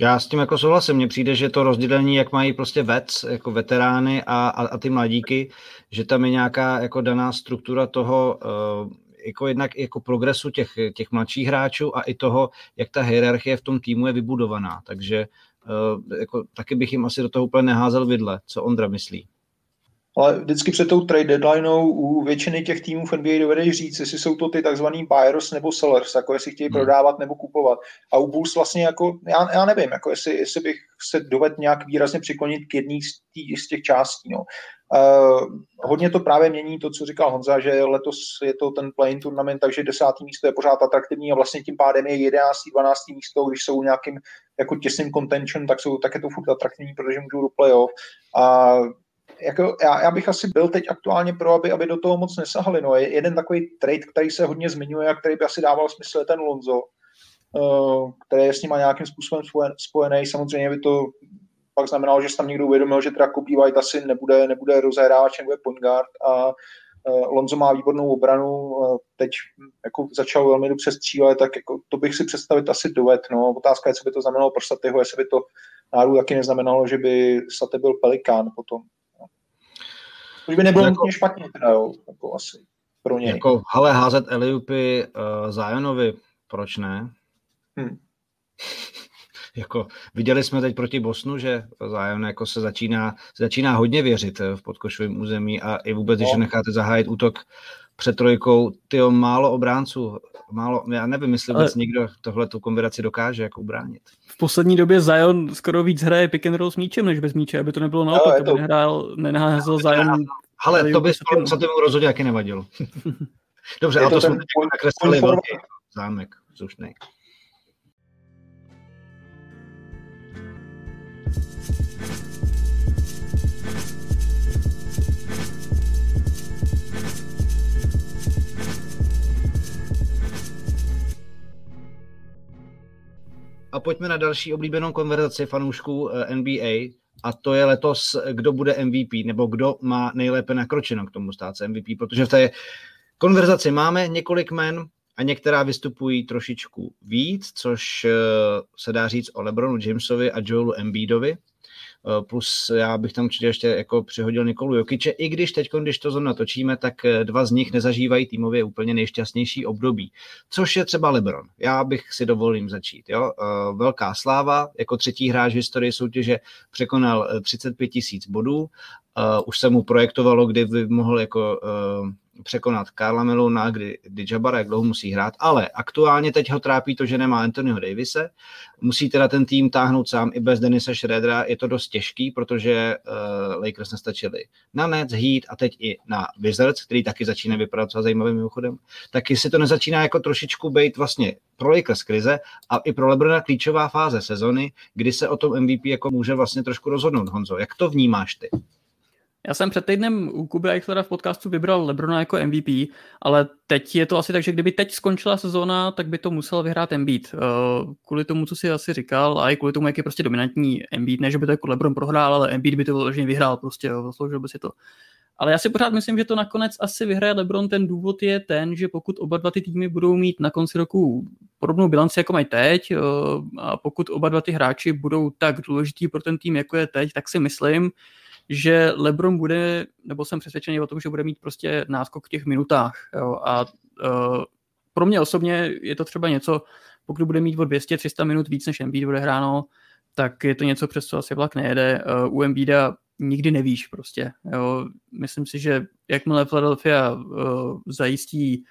Já s tím jako souhlasím, mně přijde, že to rozdělení, jak mají prostě vec, jako veterány a, a, a ty mladíky, že tam je nějaká jako daná struktura toho, uh, jako jednak jako progresu těch, těch mladších hráčů a i toho, jak ta hierarchie v tom týmu je vybudovaná. Takže uh, jako, taky bych jim asi do toho úplně neházel vidle. Co Ondra myslí? Ale vždycky před tou trade deadlineou u většiny těch týmů v NBA dovedeš říct, jestli jsou to ty takzvaný buyers nebo sellers, jako jestli chtějí hmm. prodávat nebo kupovat. A u Bulls vlastně jako, já, já nevím, jako jestli, jestli bych se dovedl nějak výrazně přiklonit k jedné z, tý, z těch částí. No. Uh, hodně to právě mění to, co říkal Honza, že letos je to ten play turnament, takže desátý místo je pořád atraktivní a vlastně tím pádem je 11. 12. místo, když jsou nějakým jako těsným contention, tak, jsou, tak je to furt atraktivní, protože můžou do playoff. A jako já, já, bych asi byl teď aktuálně pro, aby, aby do toho moc nesahali. No. Je jeden takový trade, který se hodně zmiňuje a který by asi dával smysl, je ten Lonzo, uh, který je s nima nějakým způsobem spojený. Samozřejmě by to pak znamenalo, že se tam někdo uvědomil, že teda Kobe White asi nebude, nebude rozehrávač, nebude point guard a uh, Lonzo má výbornou obranu, uh, teď jako začal velmi dobře střílet, tak jako to bych si představit asi dovet. No. Otázka je, co by to znamenalo pro Satyho, jestli by to náru taky neznamenalo, že by Saty byl pelikán potom. Což by nebylo jako, špatně, teda, jo, jako asi pro něj. Jako, ale házet Eliupy uh, Zionovi, proč ne? Hmm. [LAUGHS] jako, viděli jsme teď proti Bosnu, že Zion jako se začíná, začíná hodně věřit eh, v podkošovém území a i vůbec, no. když necháte zahájit útok před trojkou, ty málo obránců, málo, já nevím, jestli vůbec Ale... někdo tohle tu kombinaci dokáže jako ubránit. V poslední době Zion skoro víc hraje pick and roll s míčem, než bez míče, aby to nebylo naopak, no, to... nehrál, nenaházel Zion. Ale to by se tomu rozhodně taky nevadilo. [LAUGHS] Dobře, ale to, to jsme teď nakreslili velký zámek vzdušný. A pojďme na další oblíbenou konverzaci fanoušků eh, NBA, a to je letos, kdo bude MVP, nebo kdo má nejlépe nakročeno k tomu stát se MVP, protože v té konverzaci máme několik men a některá vystupují trošičku víc, což eh, se dá říct o LeBronu Jamesovi a Joelu Embiidovi. Eh, plus já bych tam určitě ještě jako přihodil Nikolu Jokiče, i když teď, když to zrovna točíme, tak eh, dva z nich nezažívají týmově úplně nejšťastnější období, což je třeba LeBron. Já bych si dovolím začít. Jo? Eh, velká sláva, jako třetí hráč v historii soutěže překonal 35 tisíc bodů, už se mu projektovalo, kdy by mohl jako překonat Karla Melona, kdy, kdy Jabara jak dlouho musí hrát, ale aktuálně teď ho trápí to, že nemá Anthonyho Davise, musí teda ten tým táhnout sám i bez Denisa Schroedera, je to dost těžký, protože uh, Lakers nestačili na Nets, Heat a teď i na Wizards, který taky začíná vypadat za zajímavým mimochodem, tak jestli to nezačíná jako trošičku být vlastně pro Lakers krize a i pro Lebrona klíčová fáze sezony, kdy se o tom MVP jako může vlastně trošku rozhodnout, Honzo. Jak to vnímáš ty? Já jsem před týdnem u Kuby Eichlera v podcastu vybral Lebrona jako MVP, ale teď je to asi tak, že kdyby teď skončila sezóna, tak by to musel vyhrát Embiid. Eh, kvůli tomu, co si asi říkal, a i kvůli tomu, jak je prostě dominantní Embiid, ne, že by to jako Lebron prohrál, ale Embiid by to vyloženě vyhrál, prostě zasloužil by si to. Ale já si pořád myslím, že to nakonec asi vyhraje LeBron. Ten důvod je ten, že pokud oba dva ty týmy budou mít na konci roku podobnou bilanci, jako mají teď, eh, a pokud oba dva ty hráči budou tak důležitý pro ten tým, jako je teď, tak si myslím, že LeBron bude, nebo jsem přesvědčený o tom, že bude mít prostě náskok v těch minutách. Jo, a uh, pro mě osobně je to třeba něco, pokud bude mít o 200-300 minut víc než Embiid bude hráno, tak je to něco, přes co asi vlak nejede. Uh, u Embiida nikdy nevíš prostě. Jo. Myslím si, že jakmile Philadelphia uh, zajistí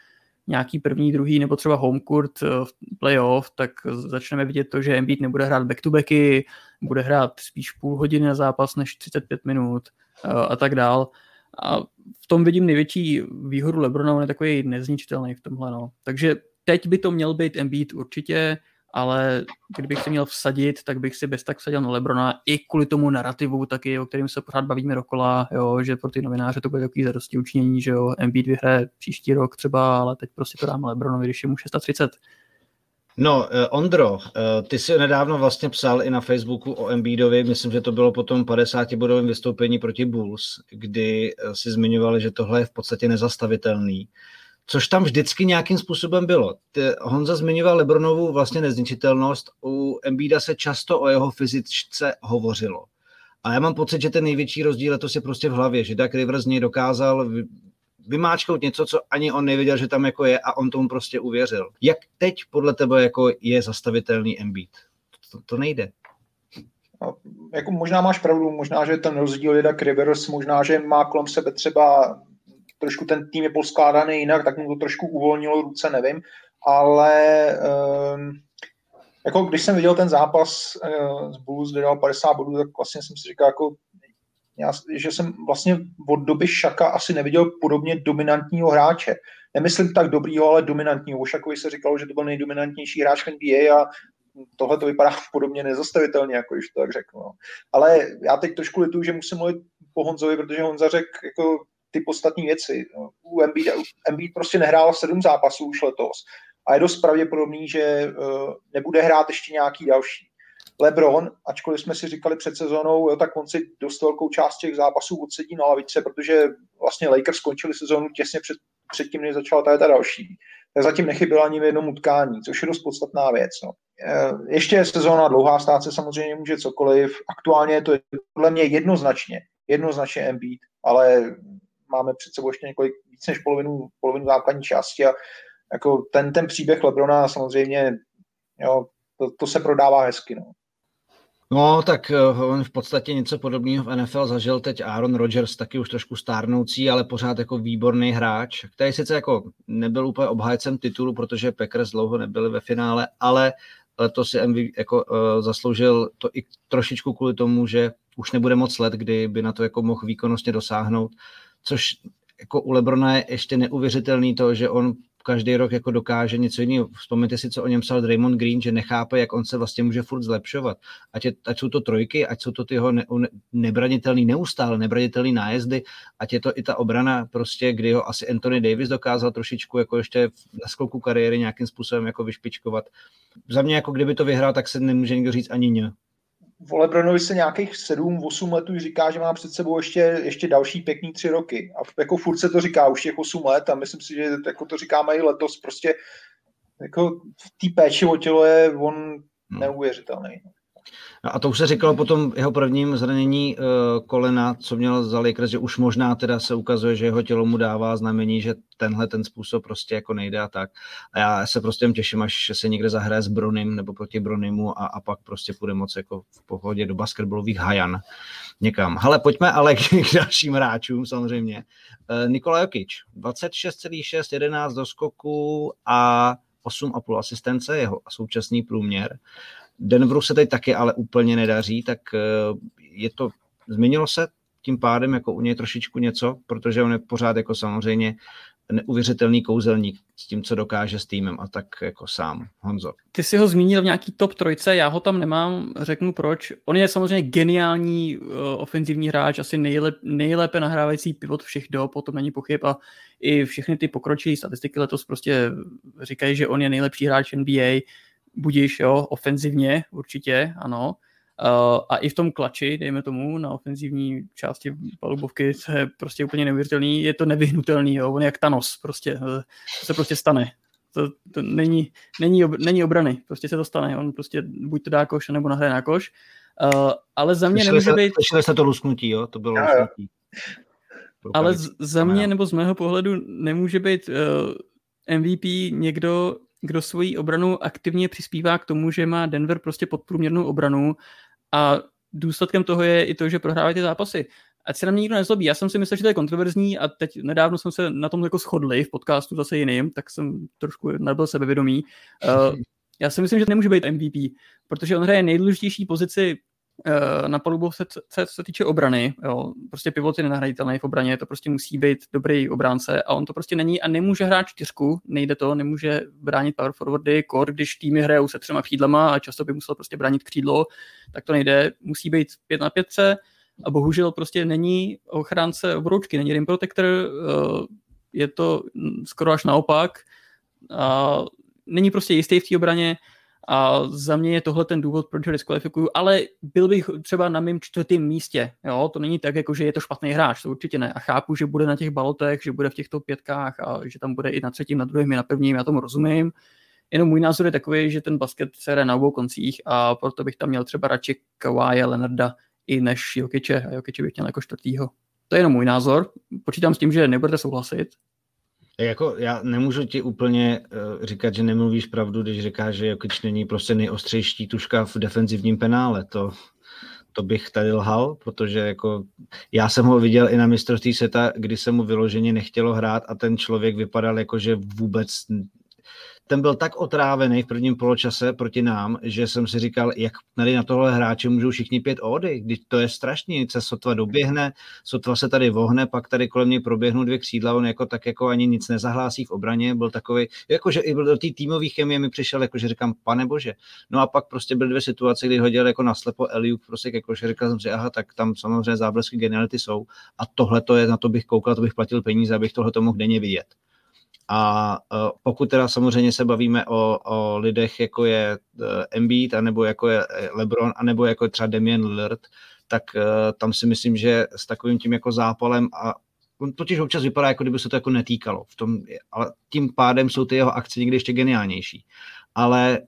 nějaký první, druhý nebo třeba home court eh, v playoff, tak začneme vidět to, že Embiid nebude hrát back-to-backy, bude hrát spíš půl hodiny na zápas než 35 minut eh, a tak dál. A v tom vidím největší výhodu Lebrona, on je takový nezničitelný v tomhle. No. Takže teď by to měl být Embiid určitě, ale kdybych si měl vsadit, tak bych si bez tak vsadil na Lebrona i kvůli tomu narrativu taky, o kterém se pořád bavíme dokola, jo, že pro ty novináře to bude takový zadosti učinění, že jo, Embiid vyhraje příští rok třeba, ale teď prostě to dáme Lebronovi, když je mu 630. No, uh, Ondro, uh, ty jsi nedávno vlastně psal i na Facebooku o Embiidovi, myslím, že to bylo po tom 50-bodovém vystoupení proti Bulls, kdy uh, si zmiňovali, že tohle je v podstatě nezastavitelný. Což tam vždycky nějakým způsobem bylo. Honza zmiňoval Lebronovu vlastně nezničitelnost, u Embiida se často o jeho fyzičce hovořilo. A já mám pocit, že ten největší rozdíl to je prostě v hlavě, že Doug Rivers z něj dokázal vymáčknout něco, co ani on nevěděl, že tam jako je a on tomu prostě uvěřil. Jak teď podle tebe jako je zastavitelný Embiid? To, to nejde. No, jako možná máš pravdu, možná, že ten rozdíl je Doug Rivers, možná, že má kolem sebe třeba trošku ten tým je poskládaný jinak, tak mu to trošku uvolnilo ruce, nevím, ale um, jako když jsem viděl ten zápas uh, z Bulls, kde dal 50 bodů, tak vlastně jsem si říkal, jako, já, že jsem vlastně od doby Šaka asi neviděl podobně dominantního hráče. Nemyslím tak dobrýho, ale dominantního. O Šakovi se říkalo, že to byl nejdominantnější hráč NBA a tohle to vypadá [LAUGHS] podobně nezastavitelně, jako když to tak řeknu. No. Ale já teď trošku lituju, že musím mluvit po Honzovi, protože Honza řekl jako ty podstatní věci. U Embiid, Embiid prostě nehrál sedm zápasů už letos a je dost pravděpodobný, že uh, nebude hrát ještě nějaký další. LeBron, ačkoliv jsme si říkali před sezónou, jo, tak on si dost velkou část těch zápasů odsedí na lavice, protože vlastně Lakers skončili sezónu těsně před, před tím, než začala ta, ta další. Tak zatím nechyběla ani v jednom utkání, což je dost podstatná věc. No. Eh, ještě je sezóna dlouhá, stát se samozřejmě může cokoliv. Aktuálně je to podle mě jednoznačně, jednoznačně Embiid, ale máme před sebou ještě několik, víc než polovinu, polovinu základní části a jako ten, ten příběh Lebrona samozřejmě, jo, to, to se prodává hezky. No. No, tak eh, on v podstatě něco podobného v NFL zažil teď Aaron Rodgers, taky už trošku stárnoucí, ale pořád jako výborný hráč, který sice jako nebyl úplně obhájcem titulu, protože Packers dlouho nebyli ve finále, ale to si MV jako, uh, zasloužil to i trošičku kvůli tomu, že už nebude moc let, kdy by na to jako mohl výkonnostně dosáhnout, což jako u Lebrona je ještě neuvěřitelný to, že on každý rok jako dokáže něco jiného. Vzpomeňte si, co o něm psal Draymond Green, že nechápe, jak on se vlastně může furt zlepšovat. Ať, je, ať jsou to trojky, ať jsou to ty jeho ne, ne, nebranitelný neustále, nebranitelný nájezdy, ať je to i ta obrana, prostě, kdy ho asi Anthony Davis dokázal trošičku jako ještě na sklouku kariéry nějakým způsobem jako vyšpičkovat. Za mě, jako kdyby to vyhrál, tak se nemůže nikdo říct ani ně o Lebronovi se nějakých 7-8 letů říká, že má před sebou ještě, ještě další pěkný tři roky. A jako furt se to říká už těch 8 let a myslím si, že jako to říkáme i letos. Prostě jako v té péči o tělo je on hmm. neuvěřitelný. No a to už se říkalo potom jeho prvním zranění uh, kolena, co měl za Lakers, že už možná teda se ukazuje, že jeho tělo mu dává znamení, že tenhle ten způsob prostě jako nejde a tak. A já se prostě těším, až se někde zahraje s Bronym nebo proti Bronymu a, a pak prostě půjde moc jako v pohodě do basketbalových hajan někam. Ale pojďme ale k, [LAUGHS] k dalším hráčům samozřejmě. Uh, Nikola Jokic, 26,6, 11 do skoku a 8,5 asistence, jeho současný průměr. Denveru se teď taky ale úplně nedaří, tak eh, je to, změnilo se tím pádem jako u něj trošičku něco, protože on je pořád jako samozřejmě neuvěřitelný kouzelník s tím, co dokáže s týmem a tak jako sám. Honzo. Ty si ho zmínil v nějaký top trojce, já ho tam nemám, řeknu proč. On je samozřejmě geniální uh, ofenzivní hráč, asi nejlep, nejlépe nahrávající pivot všech dob, o tom není pochyb a i všechny ty pokročilé statistiky letos prostě říkají, že on je nejlepší hráč NBA, budíš, jo, ofenzivně určitě, ano. Uh, a i v tom klači, dejme tomu, na ofenzivní části palubovky, to je prostě úplně neuvěřitelný, je to nevyhnutelný, jo, on je jak Thanos, prostě, to se prostě stane. To, to není, není, ob, není obrany, prostě se to stane, on prostě buď to dá koš, nebo nahraje na koš, uh, ale za mě nemůže být... Slyšeli jste to lusknutí, jo, to bylo lusknutí. Ale z, za mě, nebo z mého pohledu, nemůže být uh, eh, MVP někdo, kdo svoji obranu aktivně přispívá k tomu, že má Denver prostě podprůměrnou obranu a důsledkem toho je i to, že prohrávají ty zápasy. Ať se na mě nikdo nezlobí. Já jsem si myslel, že to je kontroverzní a teď nedávno jsme se na tom jako shodli v podcastu zase jiným, tak jsem trošku nabil sebevědomí. Uh, já si myslím, že nemůže být MVP, protože on hraje nejdůležitější pozici na palubu se, se, se týče obrany, jo, prostě pivot je nenahraditelný v obraně, to prostě musí být dobrý obránce a on to prostě není a nemůže hrát čtyřku, nejde to, nemůže bránit power forwardy, kor, když týmy hrajou se třema křídlama a často by musel prostě bránit křídlo, tak to nejde, musí být pět na pětce a bohužel prostě není ochránce obroučky, není rim protector, eh, je to skoro až naopak a není prostě jistý v té obraně, a za mě je tohle ten důvod, proč ho diskvalifikuju, ale byl bych třeba na mém čtvrtém místě. Jo? To není tak, jako že je to špatný hráč, to určitě ne. A chápu, že bude na těch balotech, že bude v těchto pětkách a že tam bude i na třetím, na druhém, i na prvním, já tomu rozumím. Jenom můj názor je takový, že ten basket se hraje na obou koncích a proto bych tam měl třeba radši Kawhi Leonarda i než Jokiče a Jokiče bych měl jako čtvrtýho. To je jenom můj názor. Počítám s tím, že nebudete souhlasit, jako já nemůžu ti úplně uh, říkat, že nemluvíš pravdu, když říkáš, že Jokic není prostě nejostřejší tuška v defenzivním penále. To, to bych tady lhal, protože jako já jsem ho viděl i na mistrovství světa, kdy se mu vyloženě nechtělo hrát a ten člověk vypadal jako, že vůbec ten byl tak otrávený v prvním poločase proti nám, že jsem si říkal, jak tady na tohle hráče můžou všichni pět ody, když to je strašný, se sotva doběhne, sotva se tady vohne, pak tady kolem něj proběhnou dvě křídla, on jako tak jako ani nic nezahlásí v obraně, byl takový, jakože i do té týmové chemie mi přišel, jakože říkám, pane bože. No a pak prostě byly dvě situace, kdy hodil jako naslepo Eliuk, prostě jakože říkal jsem si, aha, tak tam samozřejmě záblesky geniality jsou a tohle to je, na to bych koukal, to bych platil peníze, abych tohle to mohl denně vidět. A e, pokud teda samozřejmě se bavíme o, o lidech, jako je e, Embiid, anebo jako je LeBron, anebo jako je třeba Damian Lillard, tak e, tam si myslím, že s takovým tím jako zápalem a on totiž občas vypadá, jako kdyby se to jako netýkalo. V tom, ale tím pádem jsou ty jeho akce někdy ještě geniálnější. Ale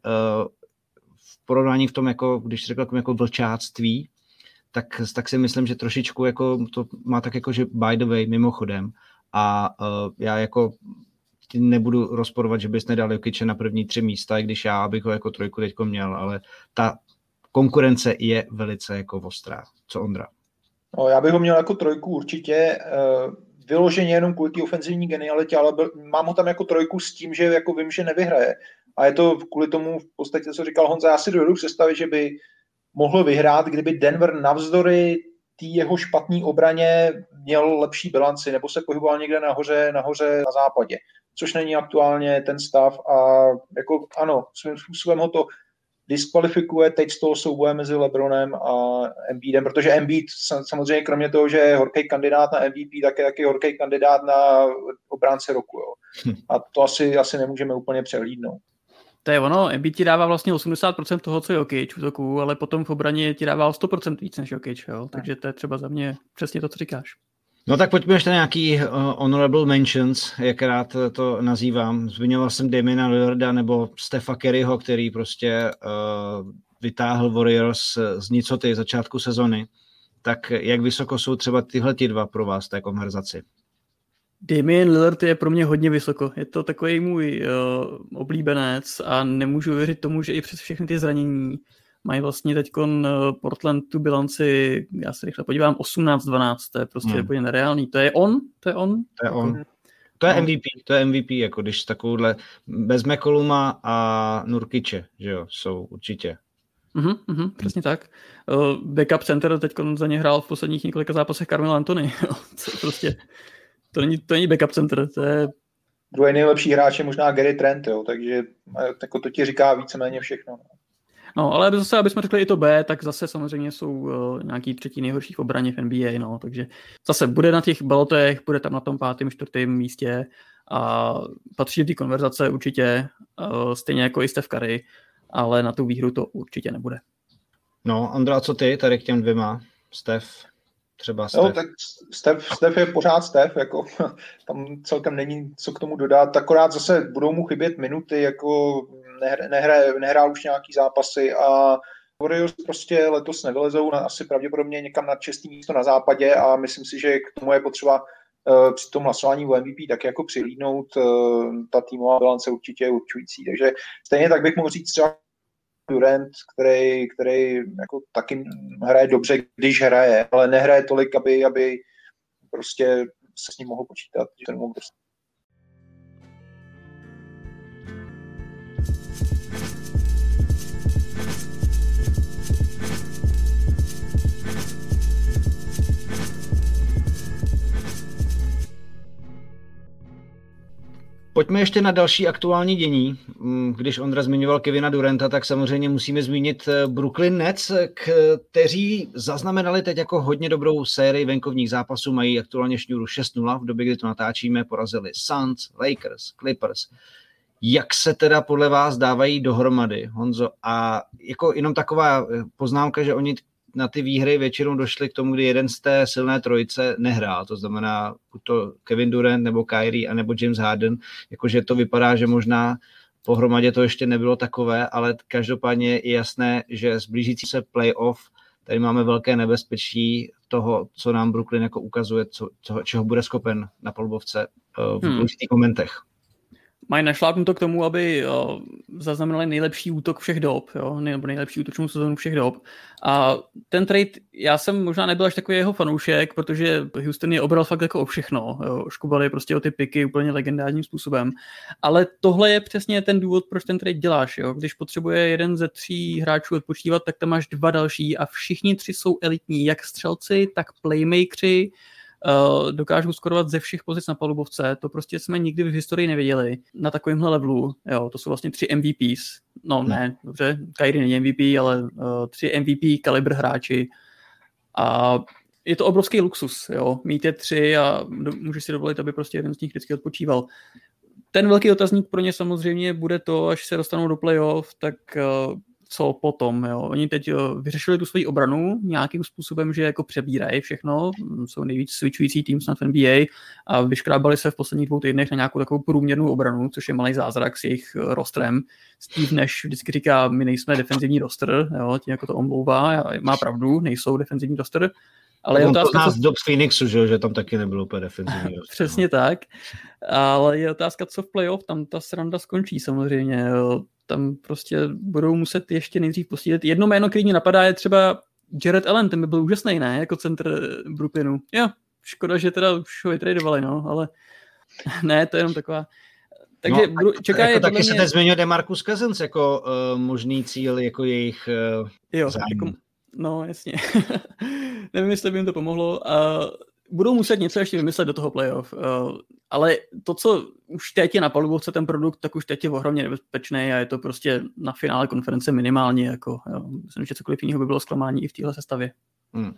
v porovnání v tom, jako, když řekl jako vlčáctví, tak, tak si myslím, že trošičku jako to má tak jako, že by the way, mimochodem. A uh, já jako nebudu rozporovat, že bys nedal Jokiče na první tři místa, i když já bych ho jako trojku teďko měl, ale ta konkurence je velice jako ostrá. Co Ondra? No, já bych ho měl jako trojku určitě, uh, vyloženě jenom kvůli té ofenzivní genialitě, ale byl, mám ho tam jako trojku s tím, že jako vím, že nevyhraje. A je to kvůli tomu v podstatě, co říkal Honza, já si dovedu představit, že by mohl vyhrát, kdyby Denver navzdory té jeho špatné obraně měl lepší bilanci nebo se pohyboval někde nahoře, nahoře na západě, což není aktuálně ten stav a jako ano, svým způsobem ho to diskvalifikuje teď z toho souboje mezi Lebronem a Embiidem, protože Embiid samozřejmě kromě toho, že je horký kandidát na MVP, tak je taky horký kandidát na obránce roku. Jo. Hm. A to asi, asi nemůžeme úplně přehlídnout. To je ono, Embiid ti dává vlastně 80% toho, co je Jokic v útoku, ale potom v obraně ti dává 100% víc než Jokic, jo? takže to je třeba za mě přesně to, co říkáš. No tak pojďme ještě na nějaký uh, honorable mentions, jak rád to nazývám. Zmiňoval jsem Damiena Lillarda nebo Stefa Kerryho, který prostě uh, vytáhl Warriors z nicoty začátku sezony. Tak jak vysoko jsou třeba tyhle ty dva pro vás té konverzaci? Damien Lillard je pro mě hodně vysoko. Je to takový můj uh, oblíbenec a nemůžu věřit tomu, že i přes všechny ty zranění mají vlastně teď uh, Portland tu bilanci, já se rychle podívám, 18-12, to je prostě hmm. úplně nereálný. To je on? To je on? To je on. To je MVP, to je MVP, jako když takovouhle bez McColluma a Nurkiče, že jo, jsou určitě. Mhm, mhm, přesně tak. Uh, backup center teď za ně hrál v posledních několika zápasech Carmel Anthony. [LAUGHS] Co prostě to není, to není backup center, to je... Druhý nejlepší hráč je možná Gary Trent, jo, takže jako to ti říká víceméně všechno. No, ale zase, aby jsme řekli i to B, tak zase samozřejmě jsou uh, nějaký třetí nejhorší v obraně v NBA, no, takže zase bude na těch balotech, bude tam na tom pátém, čtvrtém místě a patří do té konverzace určitě, uh, stejně jako i Steph Curry, ale na tu výhru to určitě nebude. No, Andra, co ty tady k těm dvěma? Steph, třeba Steph. No, tak Steph, Steph je pořád Steph, jako [LAUGHS] tam celkem není co k tomu dodat, akorát zase budou mu chybět minuty, jako nehraje, nehrál už nějaký zápasy a Warriors prostě letos nevylezou na, asi pravděpodobně někam na čestý místo na západě a myslím si, že k tomu je potřeba uh, při tom hlasování o MVP tak jako přilídnout. Uh, ta týmová bilance určitě je určující. Takže stejně tak bych mohl říct třeba Durant, který, který jako taky hraje dobře, když hraje, ale nehraje tolik, aby, aby prostě se s ním mohl počítat, že ten mohl prostě Pojďme ještě na další aktuální dění. Mm, když Ondra zmiňoval Kevina Durenta, tak samozřejmě musíme zmínit eh, Brooklyn Nets, kteří zaznamenali teď jako hodně dobrou sérii venkovních zápasů, mají aktuálně šňůru 6-0, v době, kdy to natáčíme, porazili Suns, Lakers, Clippers. Jak se teda podle vás dávají dohromady, Honzo? A jako jenom taková eh, poznámka, že oni na ty výhry většinou došli k tomu, kdy jeden z té silné trojice nehrál, to znamená buď to Kevin Durant nebo Kyrie a nebo James Harden, jakože to vypadá, že možná pohromadě to ještě nebylo takové, ale každopádně je jasné, že zblížící se playoff tady máme velké nebezpečí toho, co nám Brooklyn jako ukazuje, co, co, čeho bude schopen na polbovce uh, v hmm. důležitých momentech mají našlápnuto k tomu, aby jo, zaznamenali nejlepší útok všech dob, jo, nebo nejlepší útočnou sezónu všech dob. A ten trade, já jsem možná nebyl až takový jeho fanoušek, protože Houston je obral fakt jako o všechno. Škubali prostě o ty piky úplně legendárním způsobem. Ale tohle je přesně ten důvod, proč ten trade děláš. Jo. Když potřebuje jeden ze tří hráčů odpočívat, tak tam máš dva další a všichni tři jsou elitní, jak střelci, tak playmakeri, dokážou skorovat ze všech pozic na palubovce, to prostě jsme nikdy v historii neviděli na takovémhle levelu, jo, to jsou vlastně tři MVPs, no ne, dobře, Kyrie není MVP, ale uh, tři MVP kalibr hráči. A je to obrovský luxus, jo, mít je tři a můžeš si dovolit, aby prostě jeden z nich vždycky odpočíval. Ten velký otazník pro ně samozřejmě bude to, až se dostanou do playoff, tak uh, co potom. Jo. Oni teď jo, vyřešili tu svoji obranu nějakým způsobem, že jako přebírají všechno, jsou nejvíc switchující tým snad v NBA a vyškrábali se v posledních dvou týdnech na nějakou takovou průměrnou obranu, což je malý zázrak s jejich eh, rostrem. Steve Nash vždycky říká, my nejsme defenzivní roster, jo, tím jako to omlouvá, má pravdu, nejsou defenzivní roster, ale je otázka, to z dob Phoenixu, že, že tam taky nebylo úplně defenzivní. [LAUGHS] Přesně tak. Ale je otázka, co v playoff, tam ta sranda skončí samozřejmě. Tam prostě budou muset ještě nejdřív posílit. Jedno jméno, který mě napadá, je třeba Jared Allen, ten by byl úžasný, ne? Jako centr Brooklynu. Jo, škoda, že teda už ho vytradovali, no, ale [LAUGHS] ne, to je jenom taková... Takže no, budu, čeká jako je taky mě... se teď zmiňuje Demarcus Cousins jako uh, možný cíl, jako jejich uh, jo, zájem. Jako, no, jasně. [LAUGHS] Nevím, jestli by jim to pomohlo. Uh, budou muset něco ještě vymyslet do toho playoff. Uh, ale to, co už teď je na palubovce ten produkt, tak už teď je ohromně nebezpečný a je to prostě na finále konference minimálně. Jako, jo. Myslím, že cokoliv jiného by bylo zklamání i v téhle sestavě. Hmm.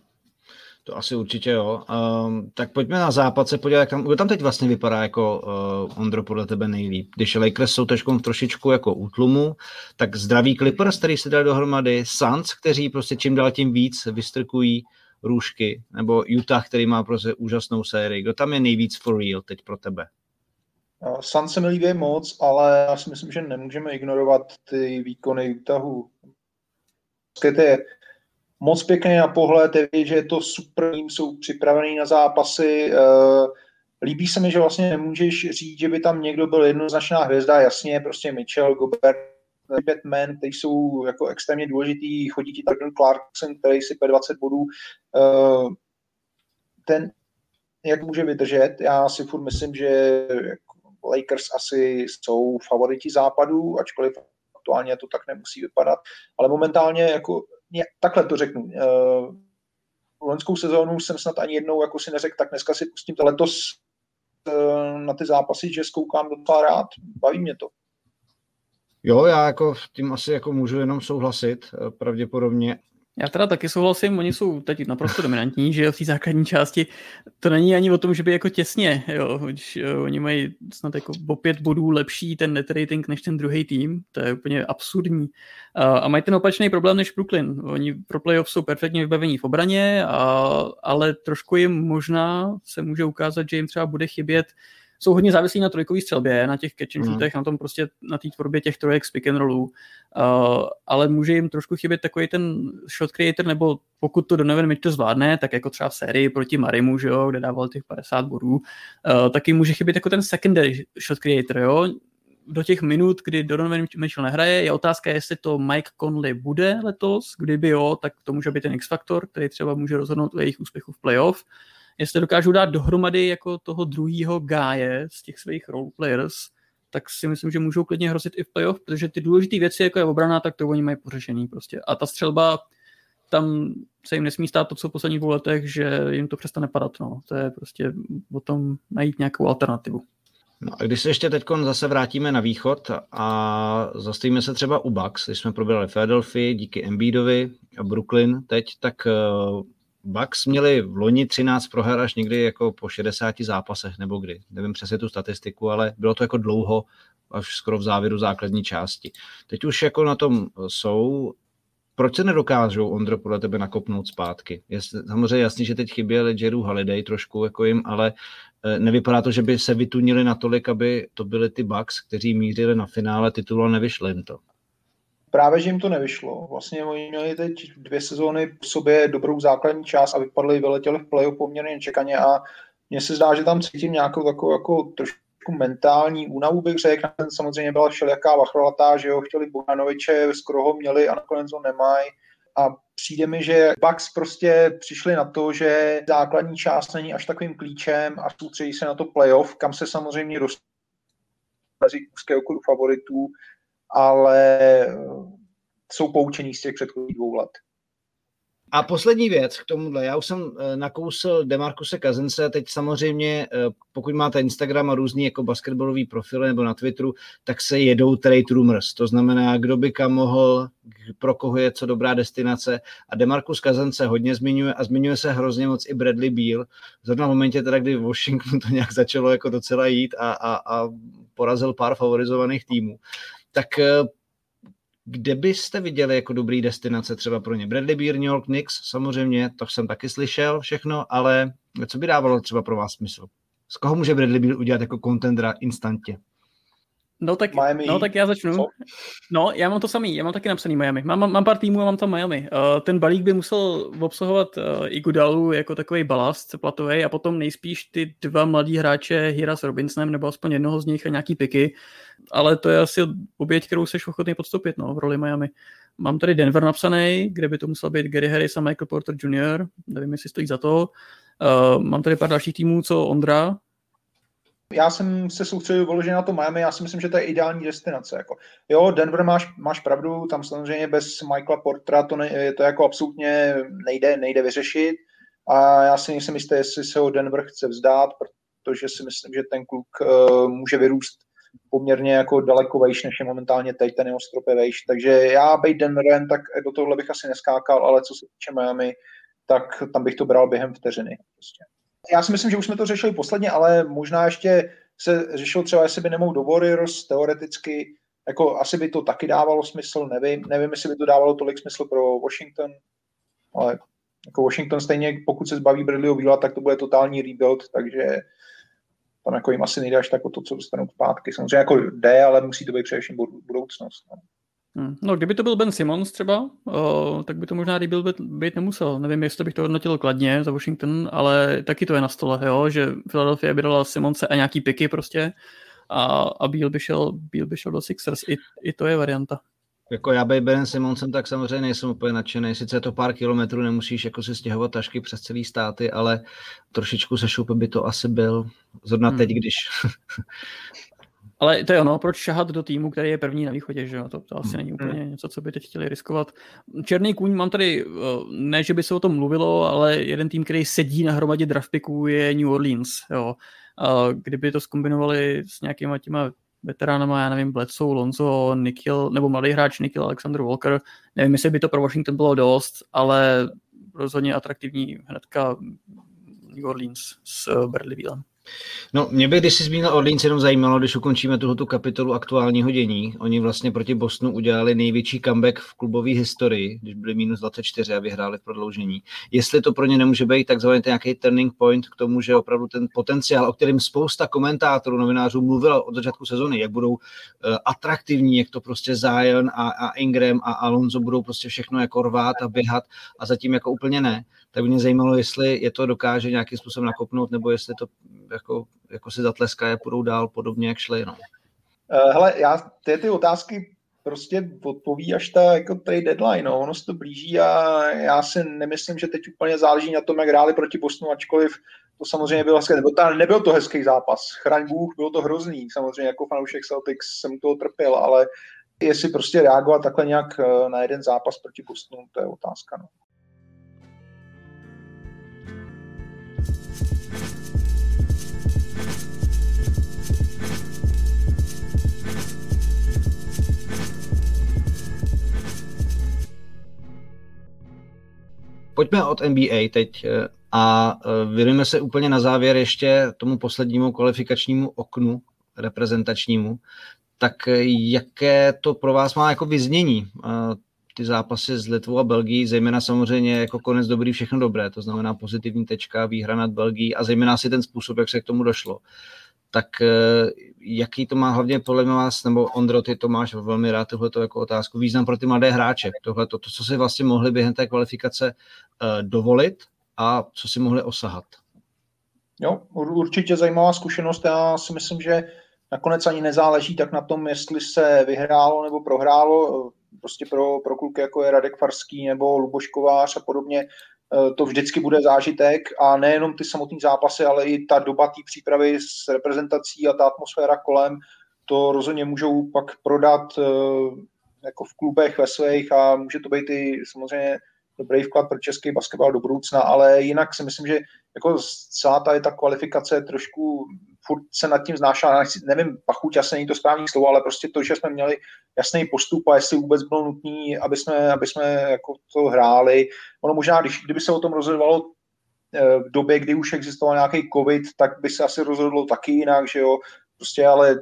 To asi určitě jo. Um, tak pojďme na západ se podívat, jak tam, kdo tam teď vlastně vypadá jako uh, Ondro podle tebe nejlíp. Když Lakers jsou teď trošičku jako útlumu, tak zdraví Clippers, který se dali dohromady, Suns, kteří prostě čím dál tím víc vystrkují růžky, nebo Utah, který má prostě úžasnou sérii. Kdo tam je nejvíc for real teď pro tebe? Suns se mi líbí moc, ale já si myslím, že nemůžeme ignorovat ty výkony Utahu. To je moc pěkný na pohled, je vidět, že je to super, jsou připravený na zápasy. Eh, líbí se mi, že vlastně nemůžeš říct, že by tam někdo byl jednoznačná hvězda, jasně, prostě Mitchell, Gobert, Batman, kteří jsou jako extrémně důležitý, chodí ti Jordan Clarkson, který si 20 bodů. Eh, ten, jak může vydržet, já si furt myslím, že Lakers asi jsou favoriti západu, ačkoliv aktuálně to tak nemusí vypadat, ale momentálně jako takhle to řeknu. Uh, loňskou sezónu jsem snad ani jednou jako si neřekl, tak dneska si pustím to letos uh, na ty zápasy, že zkoukám docela rád. Baví mě to. Jo, já jako tím asi jako můžu jenom souhlasit eh, pravděpodobně. Já teda taky souhlasím, oni jsou teď naprosto dominantní, že v té základní části. To není ani o tom, že by jako těsně, jo, jo, oni mají snad jako o pět bodů lepší ten net rating než ten druhý tým, to je úplně absurdní. A, a mají ten opačný problém než Brooklyn. Oni pro playoff jsou perfektně vybavení v obraně, a, ale trošku jim možná se může ukázat, že jim třeba bude chybět jsou hodně závislí na trojkové střelbě, na těch catch and shootech, mm. na tom prostě, na té tvorbě těch trojek z pick and rollů, uh, ale může jim trošku chybět takový ten shot creator, nebo pokud to Donovan Mitchell zvládne, tak jako třeba v sérii proti Marimu, že jo, kde dával těch 50 bodů, uh, taky může chybět jako ten secondary shot creator, jo, do těch minut, kdy Donovan Mitchell nehraje, je otázka, jestli to Mike Conley bude letos, kdyby jo, tak to může být ten X-faktor, který třeba může rozhodnout o jejich úspěchu v playoff jestli dokážou dát dohromady jako toho druhého gáje z těch svých roleplayers, tak si myslím, že můžou klidně hrozit i v playoff, protože ty důležité věci, jako je obrana, tak to oni mají pořešený prostě. A ta střelba, tam se jim nesmí stát to, co v posledních dvou letech, že jim to přestane padat. No. To je prostě o tom najít nějakou alternativu. No a když se ještě teď zase vrátíme na východ a zastavíme se třeba u Bucks, když jsme probrali Philadelphia díky Embiidovi a Brooklyn teď, tak eh, Bucks měli v loni 13 proher až někdy jako po 60 zápasech nebo kdy. Nevím přesně tu statistiku, ale bylo to jako dlouho, až skoro v závěru základní části. Teď už jako na tom jsou. Proč se nedokážou, Ondro, podle tebe nakopnout zpátky? Je samozřejmě jasný, že teď chyběl Ledgerů Holiday trošku jako jim, ale eh, nevypadá to, že by se vytunili natolik, aby to byly ty Bucks, kteří mířili na finále titulu a nevyšli jim to právě, že jim to nevyšlo. Vlastně oni měli teď dvě sezóny v sobě dobrou základní část a vypadli, vyletěli v playoff poměrně nečekaně a mně se zdá, že tam cítím nějakou takovou jako trošku mentální únavu, bych řekl. Samozřejmě byla všelijaká vachrolatá, že jo, chtěli Bogdanoviče, skoro ho měli a nakonec ho nemají. A přijde mi, že Bucks prostě přišli na to, že základní část není až takovým klíčem a soustředí se na to playoff, kam se samozřejmě dostali mezi úzkého kolu favoritů ale eh, jsou poučení z těch předchozích dvou let. A poslední věc k tomuhle. Já už jsem eh, nakousil Demarkuse Kazince, teď samozřejmě, eh, pokud máte Instagram a různý jako basketbalový profily nebo na Twitteru, tak se jedou trade rumors. To znamená, kdo by kam mohl, pro koho je co dobrá destinace. A Demarcus Kazence hodně zmiňuje a zmiňuje se hrozně moc i Bradley Beal. Zrovna v momentě teda, kdy Washington to nějak začalo jako docela jít a, a, a porazil pár favorizovaných týmů tak eh, kde byste viděli jako dobrý destinace třeba pro ně? Bradley Beer, New York Knicks, samozřejmě, to jsem taky slyšel všechno, ale co by dávalo třeba pro vás smysl? Z koho může Bradley Beer udělat jako kontendera instantně? No tak, Miami. no tak já začnu. Co? No, já mám to samý, já mám taky napsaný Miami. Mám, mám pár týmů a mám tam Miami. Uh, ten balík by musel obsahovat uh, i Gudalu jako takový balast platový a potom nejspíš ty dva mladí hráče Hira s Robinsonem nebo aspoň jednoho z nich a nějaký piky. Ale to je asi oběť, kterou jsi ochotný podstoupit no, v roli Miami. Mám tady Denver napsaný, kde by to musel být Gary Harris a Michael Porter Jr. Nevím, jestli stojí za to. Uh, mám tady pár dalších týmů, co Ondra, já jsem se soustředil vyloženě na to Miami, já si myslím, že to je ideální destinace. Jako. Jo, Denver máš, máš pravdu, tam samozřejmě bez Michaela Portera to, ne, to jako absolutně nejde, nejde vyřešit a já si nejsem jistý, jestli se ho Denver chce vzdát, protože si myslím, že ten kluk uh, může vyrůst poměrně jako daleko vejš, než je momentálně teď ten jeho strop je vejš. Takže já být Denverem, tak do tohohle bych asi neskákal, ale co se týče Miami, tak tam bych to bral během vteřiny. Prostě já si myslím, že už jsme to řešili posledně, ale možná ještě se řešilo třeba, jestli by nemohl do Warriors teoreticky, jako asi by to taky dávalo smysl, nevím, nevím, jestli by to dávalo tolik smysl pro Washington, ale jako Washington stejně, pokud se zbaví Bradleyho Víla, tak to bude totální rebuild, takže tam jako jim asi nejde až tak o to, co dostanou zpátky. Samozřejmě jako jde, ale musí to být především budoucnost. No. Hmm. No, kdyby to byl Ben Simmons třeba, o, tak by to možná rebuild být, být nemusel. Nevím, jestli bych to hodnotil kladně za Washington, ale taky to je na stole, jo, že Philadelphia by dala Simonse a nějaký piky prostě a, a Beal by šel, Beal by šel do Sixers. I, I to je varianta. Jako já bych Ben Simonsem, tak samozřejmě nejsem úplně nadšený. Sice je to pár kilometrů, nemusíš jako si stěhovat tašky přes celý státy, ale trošičku se šoupe by to asi byl. Zrovna hmm. teď, když Ale to je ono, proč šahat do týmu, který je první na východě, že jo? To, to asi hmm. není úplně něco, co by teď chtěli riskovat. Černý kůň mám tady, eh, ne, že by se o tom mluvilo, ale jeden tým, který sedí na hromadě draftpicků je New Orleans, jo. Kdyby to skombinovali s nějakýma těma veteránama, já nevím, Bledsoe, Lonzo, Nikhil, nebo mladý hráč Nikhil, Alexander Walker, nevím, jestli by to pro Washington bylo dost, ale rozhodně atraktivní hnedka New Orleans s Bradley Wheelem. No, mě by, když jsi zmínil Orleans, jenom zajímalo, když ukončíme tuto kapitolu aktuálního dění. Oni vlastně proti Bostonu udělali největší comeback v klubové historii, když byli minus 24 a vyhráli v prodloužení. Jestli to pro ně nemůže být takzvaný nějaký turning point k tomu, že opravdu ten potenciál, o kterém spousta komentátorů, novinářů mluvilo od začátku sezony, jak budou uh, atraktivní, jak to prostě Zion a, a Ingram a Alonso budou prostě všechno jako rvát a běhat a zatím jako úplně ne tak mě zajímalo, jestli je to dokáže nějakým způsobem nakopnout, nebo jestli to jako, jako si je půjdou dál podobně, jak šli. No. Uh, hele, já ty, ty otázky prostě odpoví až ta jako tady deadline, no. ono se to blíží a já si nemyslím, že teď úplně záleží na tom, jak hráli proti Bostonu, ačkoliv to samozřejmě bylo hezké, nebo nebyl to hezký zápas, chraň Bůh, bylo to hrozný, samozřejmě jako fanoušek Celtics jsem toho trpěl, ale jestli prostě reagovat takhle nějak eh, na jeden zápas proti Bostonu, to je otázka. No. Pojďme od NBA teď eh, a eh, věnujeme se úplně na závěr ještě tomu poslednímu kvalifikačnímu oknu reprezentačnímu. Tak eh, jaké to pro vás má jako vyznění? Ty zápasy s Litvou a Belgií, zejména samozřejmě jako konec dobrý, všechno dobré, to znamená pozitivní tečka, výhra nad Belgií a zejména si ten způsob, jak se k tomu došlo tak eh, jaký to má hlavně podle vás, nebo Ondro, ty to máš velmi rád tohleto jako otázku, význam pro ty mladé hráče, tohle to, co si vlastně mohli během té kvalifikace uh, dovolit a co si mohli osahat. Jo, určitě zajímavá zkušenost. Já si myslím, že nakonec ani nezáleží tak na tom, jestli se vyhrálo nebo prohrálo. Prostě pro, pro kluky, jako je Radek Farský nebo Luboš Kovář a podobně, Eh, to vždycky bude zážitek a nejenom ty samotné zápasy, ale i ta doba té přípravy s reprezentací a ta atmosféra kolem, to rozhodně můžou pak prodat eh, jako v klubech ve svých a může to být i samozřejmě dobrý vklad pro český basketbal do budoucna, ale jinak si myslím, že jako celá ta, ta kvalifikace trošku furt se nad tím znášela, nevím, pachuť asi není to správný slovo, ale prostě to, že jsme měli jasný postup a jestli vůbec bylo nutné, aby jsme, aby jsme jako to hráli. Ono možná, když, kdyby se o tom rozhodovalo eh, v době, kdy už existoval nějaký covid, tak by se asi rozhodlo taky jinak, že jo, prostě ale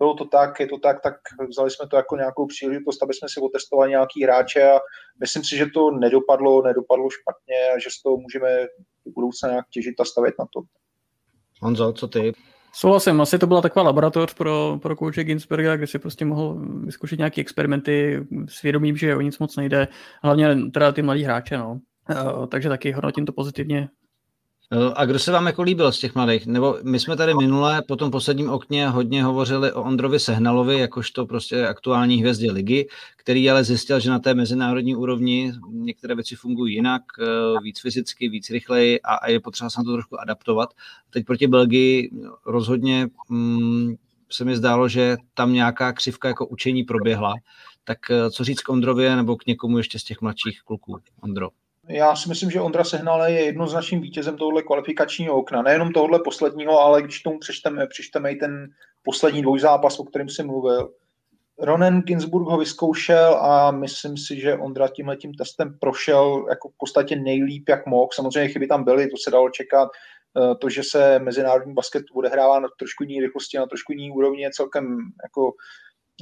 bylo to tak, je to tak, tak vzali jsme to jako nějakou příležitost, aby jsme si otestovali nějaký hráče a myslím si, že to nedopadlo, nedopadlo špatně a že z toho můžeme do budoucna nějak těžit a stavět na to. Honzo, co ty? Souhlasím, asi to byla taková laboratoř pro, pro kouče Ginsberga, kde si prostě mohl vyzkoušet nějaké experimenty s vědomím, že o nic moc nejde, hlavně teda ty mladí hráče, no. Uh, takže taky hodnotím to pozitivně. Eh, a kdo se vám jako líbil z těch mladých? Nebo my jsme tady minule po tom posledním okně hodně hovořili o Ondrovi Sehnalovi, jakožto prostě aktuální hvězdě ligy, který ale zjistil, že na té mezinárodní úrovni některé věci fungují jinak, eh, víc fyzicky, víc rychleji a, je potřeba se na to trošku adaptovat. Teď proti Belgii rozhodně mm, se mi zdálo, že tam nějaká křivka jako učení proběhla. Tak eh, co říct k Ondrově nebo k někomu ještě z těch mladších kluků, Ondro? Já si myslím, že Ondra Sehnale je jednoznačným vítězem tohohle kvalifikačního okna. Nejenom tohohle posledního, ale když tomu přečteme, přečteme i ten poslední dvojzápas, o kterém jsem mluvil. Ronen Ginsburg ho vyzkoušel a myslím si, že Ondra tímhle tím testem prošel jako v podstatě nejlíp, jak mohl. Samozřejmě chyby tam byly, to se dalo čekat. Eh, to, že se mezinárodní basket odehrává na trošku jiný rychlosti, na trošku jiný úrovni, je celkem jako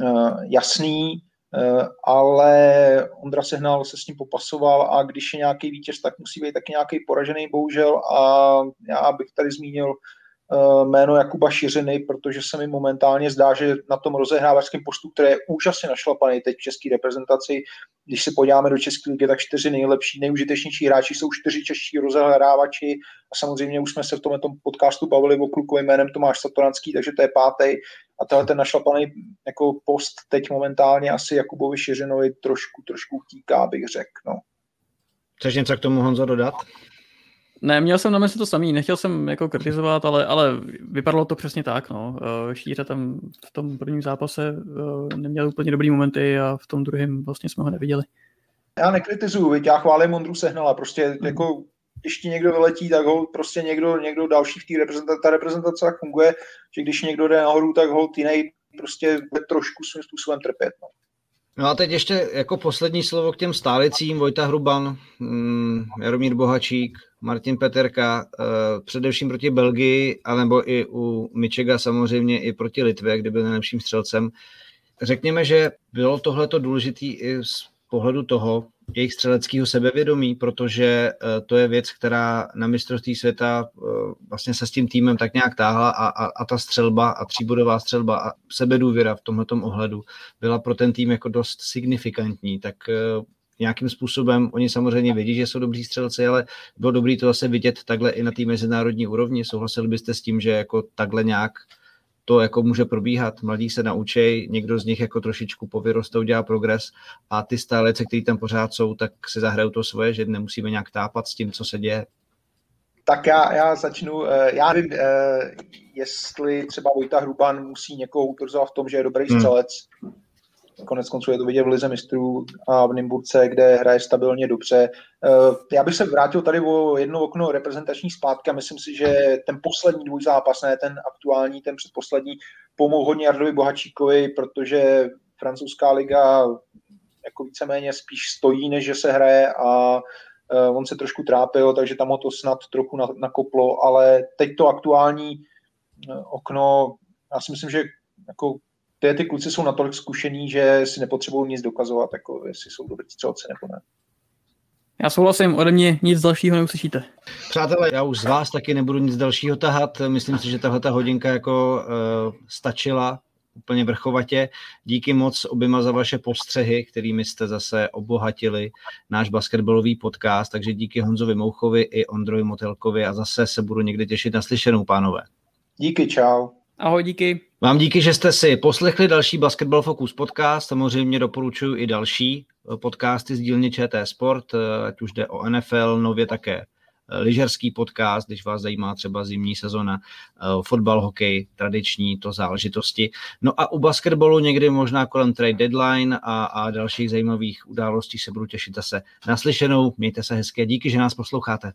uh, jasný. Eh, ale Ondra Sehnal se s tím popasoval a když je nějaký vítěz, tak musí být taky nějaký poražený, bohužel. A já bych tady zmínil jméno Jakuba Šiřiny, protože se mi momentálně zdá, že na tom rozehrávačském postu, který je úžasně našlapaný teď v české reprezentaci, když se podíváme do České ligy, tak čtyři nejlepší, nejužitečnější hráči jsou čtyři čeští rozehrávači a samozřejmě už jsme se v tomto podcastu bavili o kluku jménem Tomáš Satoranský, takže to je pátý a tenhle ten našlapaný jako post teď momentálně asi Jakubovi Šiřinovi trošku, trošku utíká, bych řekl. No. Chceš něco k tomu Honzo dodat? Ne, měl jsem na mysli to samý, nechtěl jsem jako kritizovat, ale, ale vypadalo to přesně tak. No. Eh, Šíře tam v tom prvním zápase eh, neměl úplně dobrý momenty a v tom druhém vlastně jsme ho neviděli. Já nekritizuju, víc, já chválím Mondru Sehnala, prostě mm. jako když ti někdo vyletí, tak ho prostě někdo, někdo další v té reprezentaci, ta reprezentace tak funguje, že když někdo jde nahoru, tak ho jiný prostě trošku svým způsobem trpět. No. No a teď ještě jako poslední slovo k těm stálicím, Vojta Hruban, mm, Jaromír Bohačík, Martin Peterka, uh, především proti Belgii, alebo i u Mičega samozřejmě i proti Litvě, kde byl nejlepším střelcem. Řekněme, že bylo tohleto důležité i z pohledu toho jejich střeleckého sebevědomí, protože uh, to je věc, která na mistrovství světa uh, vlastně se s tím týmem tak nějak táhla a, a, a ta střelba a tříbodová střelba a sebedůvěra v tomto ohledu byla pro ten tým jako dost signifikantní, tak nějakým způsobem, oni samozřejmě vědí, že jsou dobří střelci, ale bylo dobré to zase vidět takhle i na té mezinárodní úrovni. Souhlasili byste s tím, že jako takhle nějak to jako může probíhat. Mladí se naučí, někdo z nich jako trošičku povyrostou, dělá progres a ty stálece, kteří tam pořád jsou, tak si zahrajou to svoje, že nemusíme nějak tápat s tím, co se děje. Tak já, já začnu. Eh, já nevím, eh, jestli třeba Vojta Hruban musí někoho utvrzovat v tom, že je dobrý hmm. střelec. Konec konců je to vidět v Lize mistrů a v Nymburce, kde hraje stabilně dobře. Eh, já bych se vrátil tady o jedno okno reprezentační zpátky a myslím si, že ten poslední dvůj zápas, ne ten aktuální, ten předposlední, pomohl hodně Jardovi Bohačíkovi, protože francouzská liga jako víceméně spíš stojí, než že se hraje a eh, on se trošku trápil, takže tam ho to snad trochu nakoplo, ale teď to aktuální eh, okno, já si myslím, že jako ty, ty kluci jsou natolik zkušení, že si nepotřebují nic dokazovat, jako jestli jsou dobrý střelci nebo ne. Já souhlasím, ode mě nic dalšího neuslyšíte. Přátelé, já už z vás taky nebudu nic dalšího tahat. Myslím si, že tahle ta hodinka jako uh, stačila úplně vrchovatě. Díky moc oběma za vaše postřehy, kterými jste zase obohatili náš basketbalový podcast, takže díky Honzovi Mouchovi i Ondrovi Motelkovi a zase se budu někdy těšit na slyšenou, pánové. Díky, čau. Ahoj, díky. Vám díky, že jste si poslechli další Basketball Focus podcast. Samozřejmě doporučuji i další eh, podcasty z dílny ČT Sport, eh, ať už jde o NFL, nově také eh, lyžerský podcast, když vás zajímá třeba zimní sezona, fotbal, hokej, tradiční to záležitosti. No a u basketbalu někdy možná kolem trade deadline a, a dalších zajímavých událostí se budu těšit zase naslyšenou. Mějte se hezké, díky, že nás posloucháte.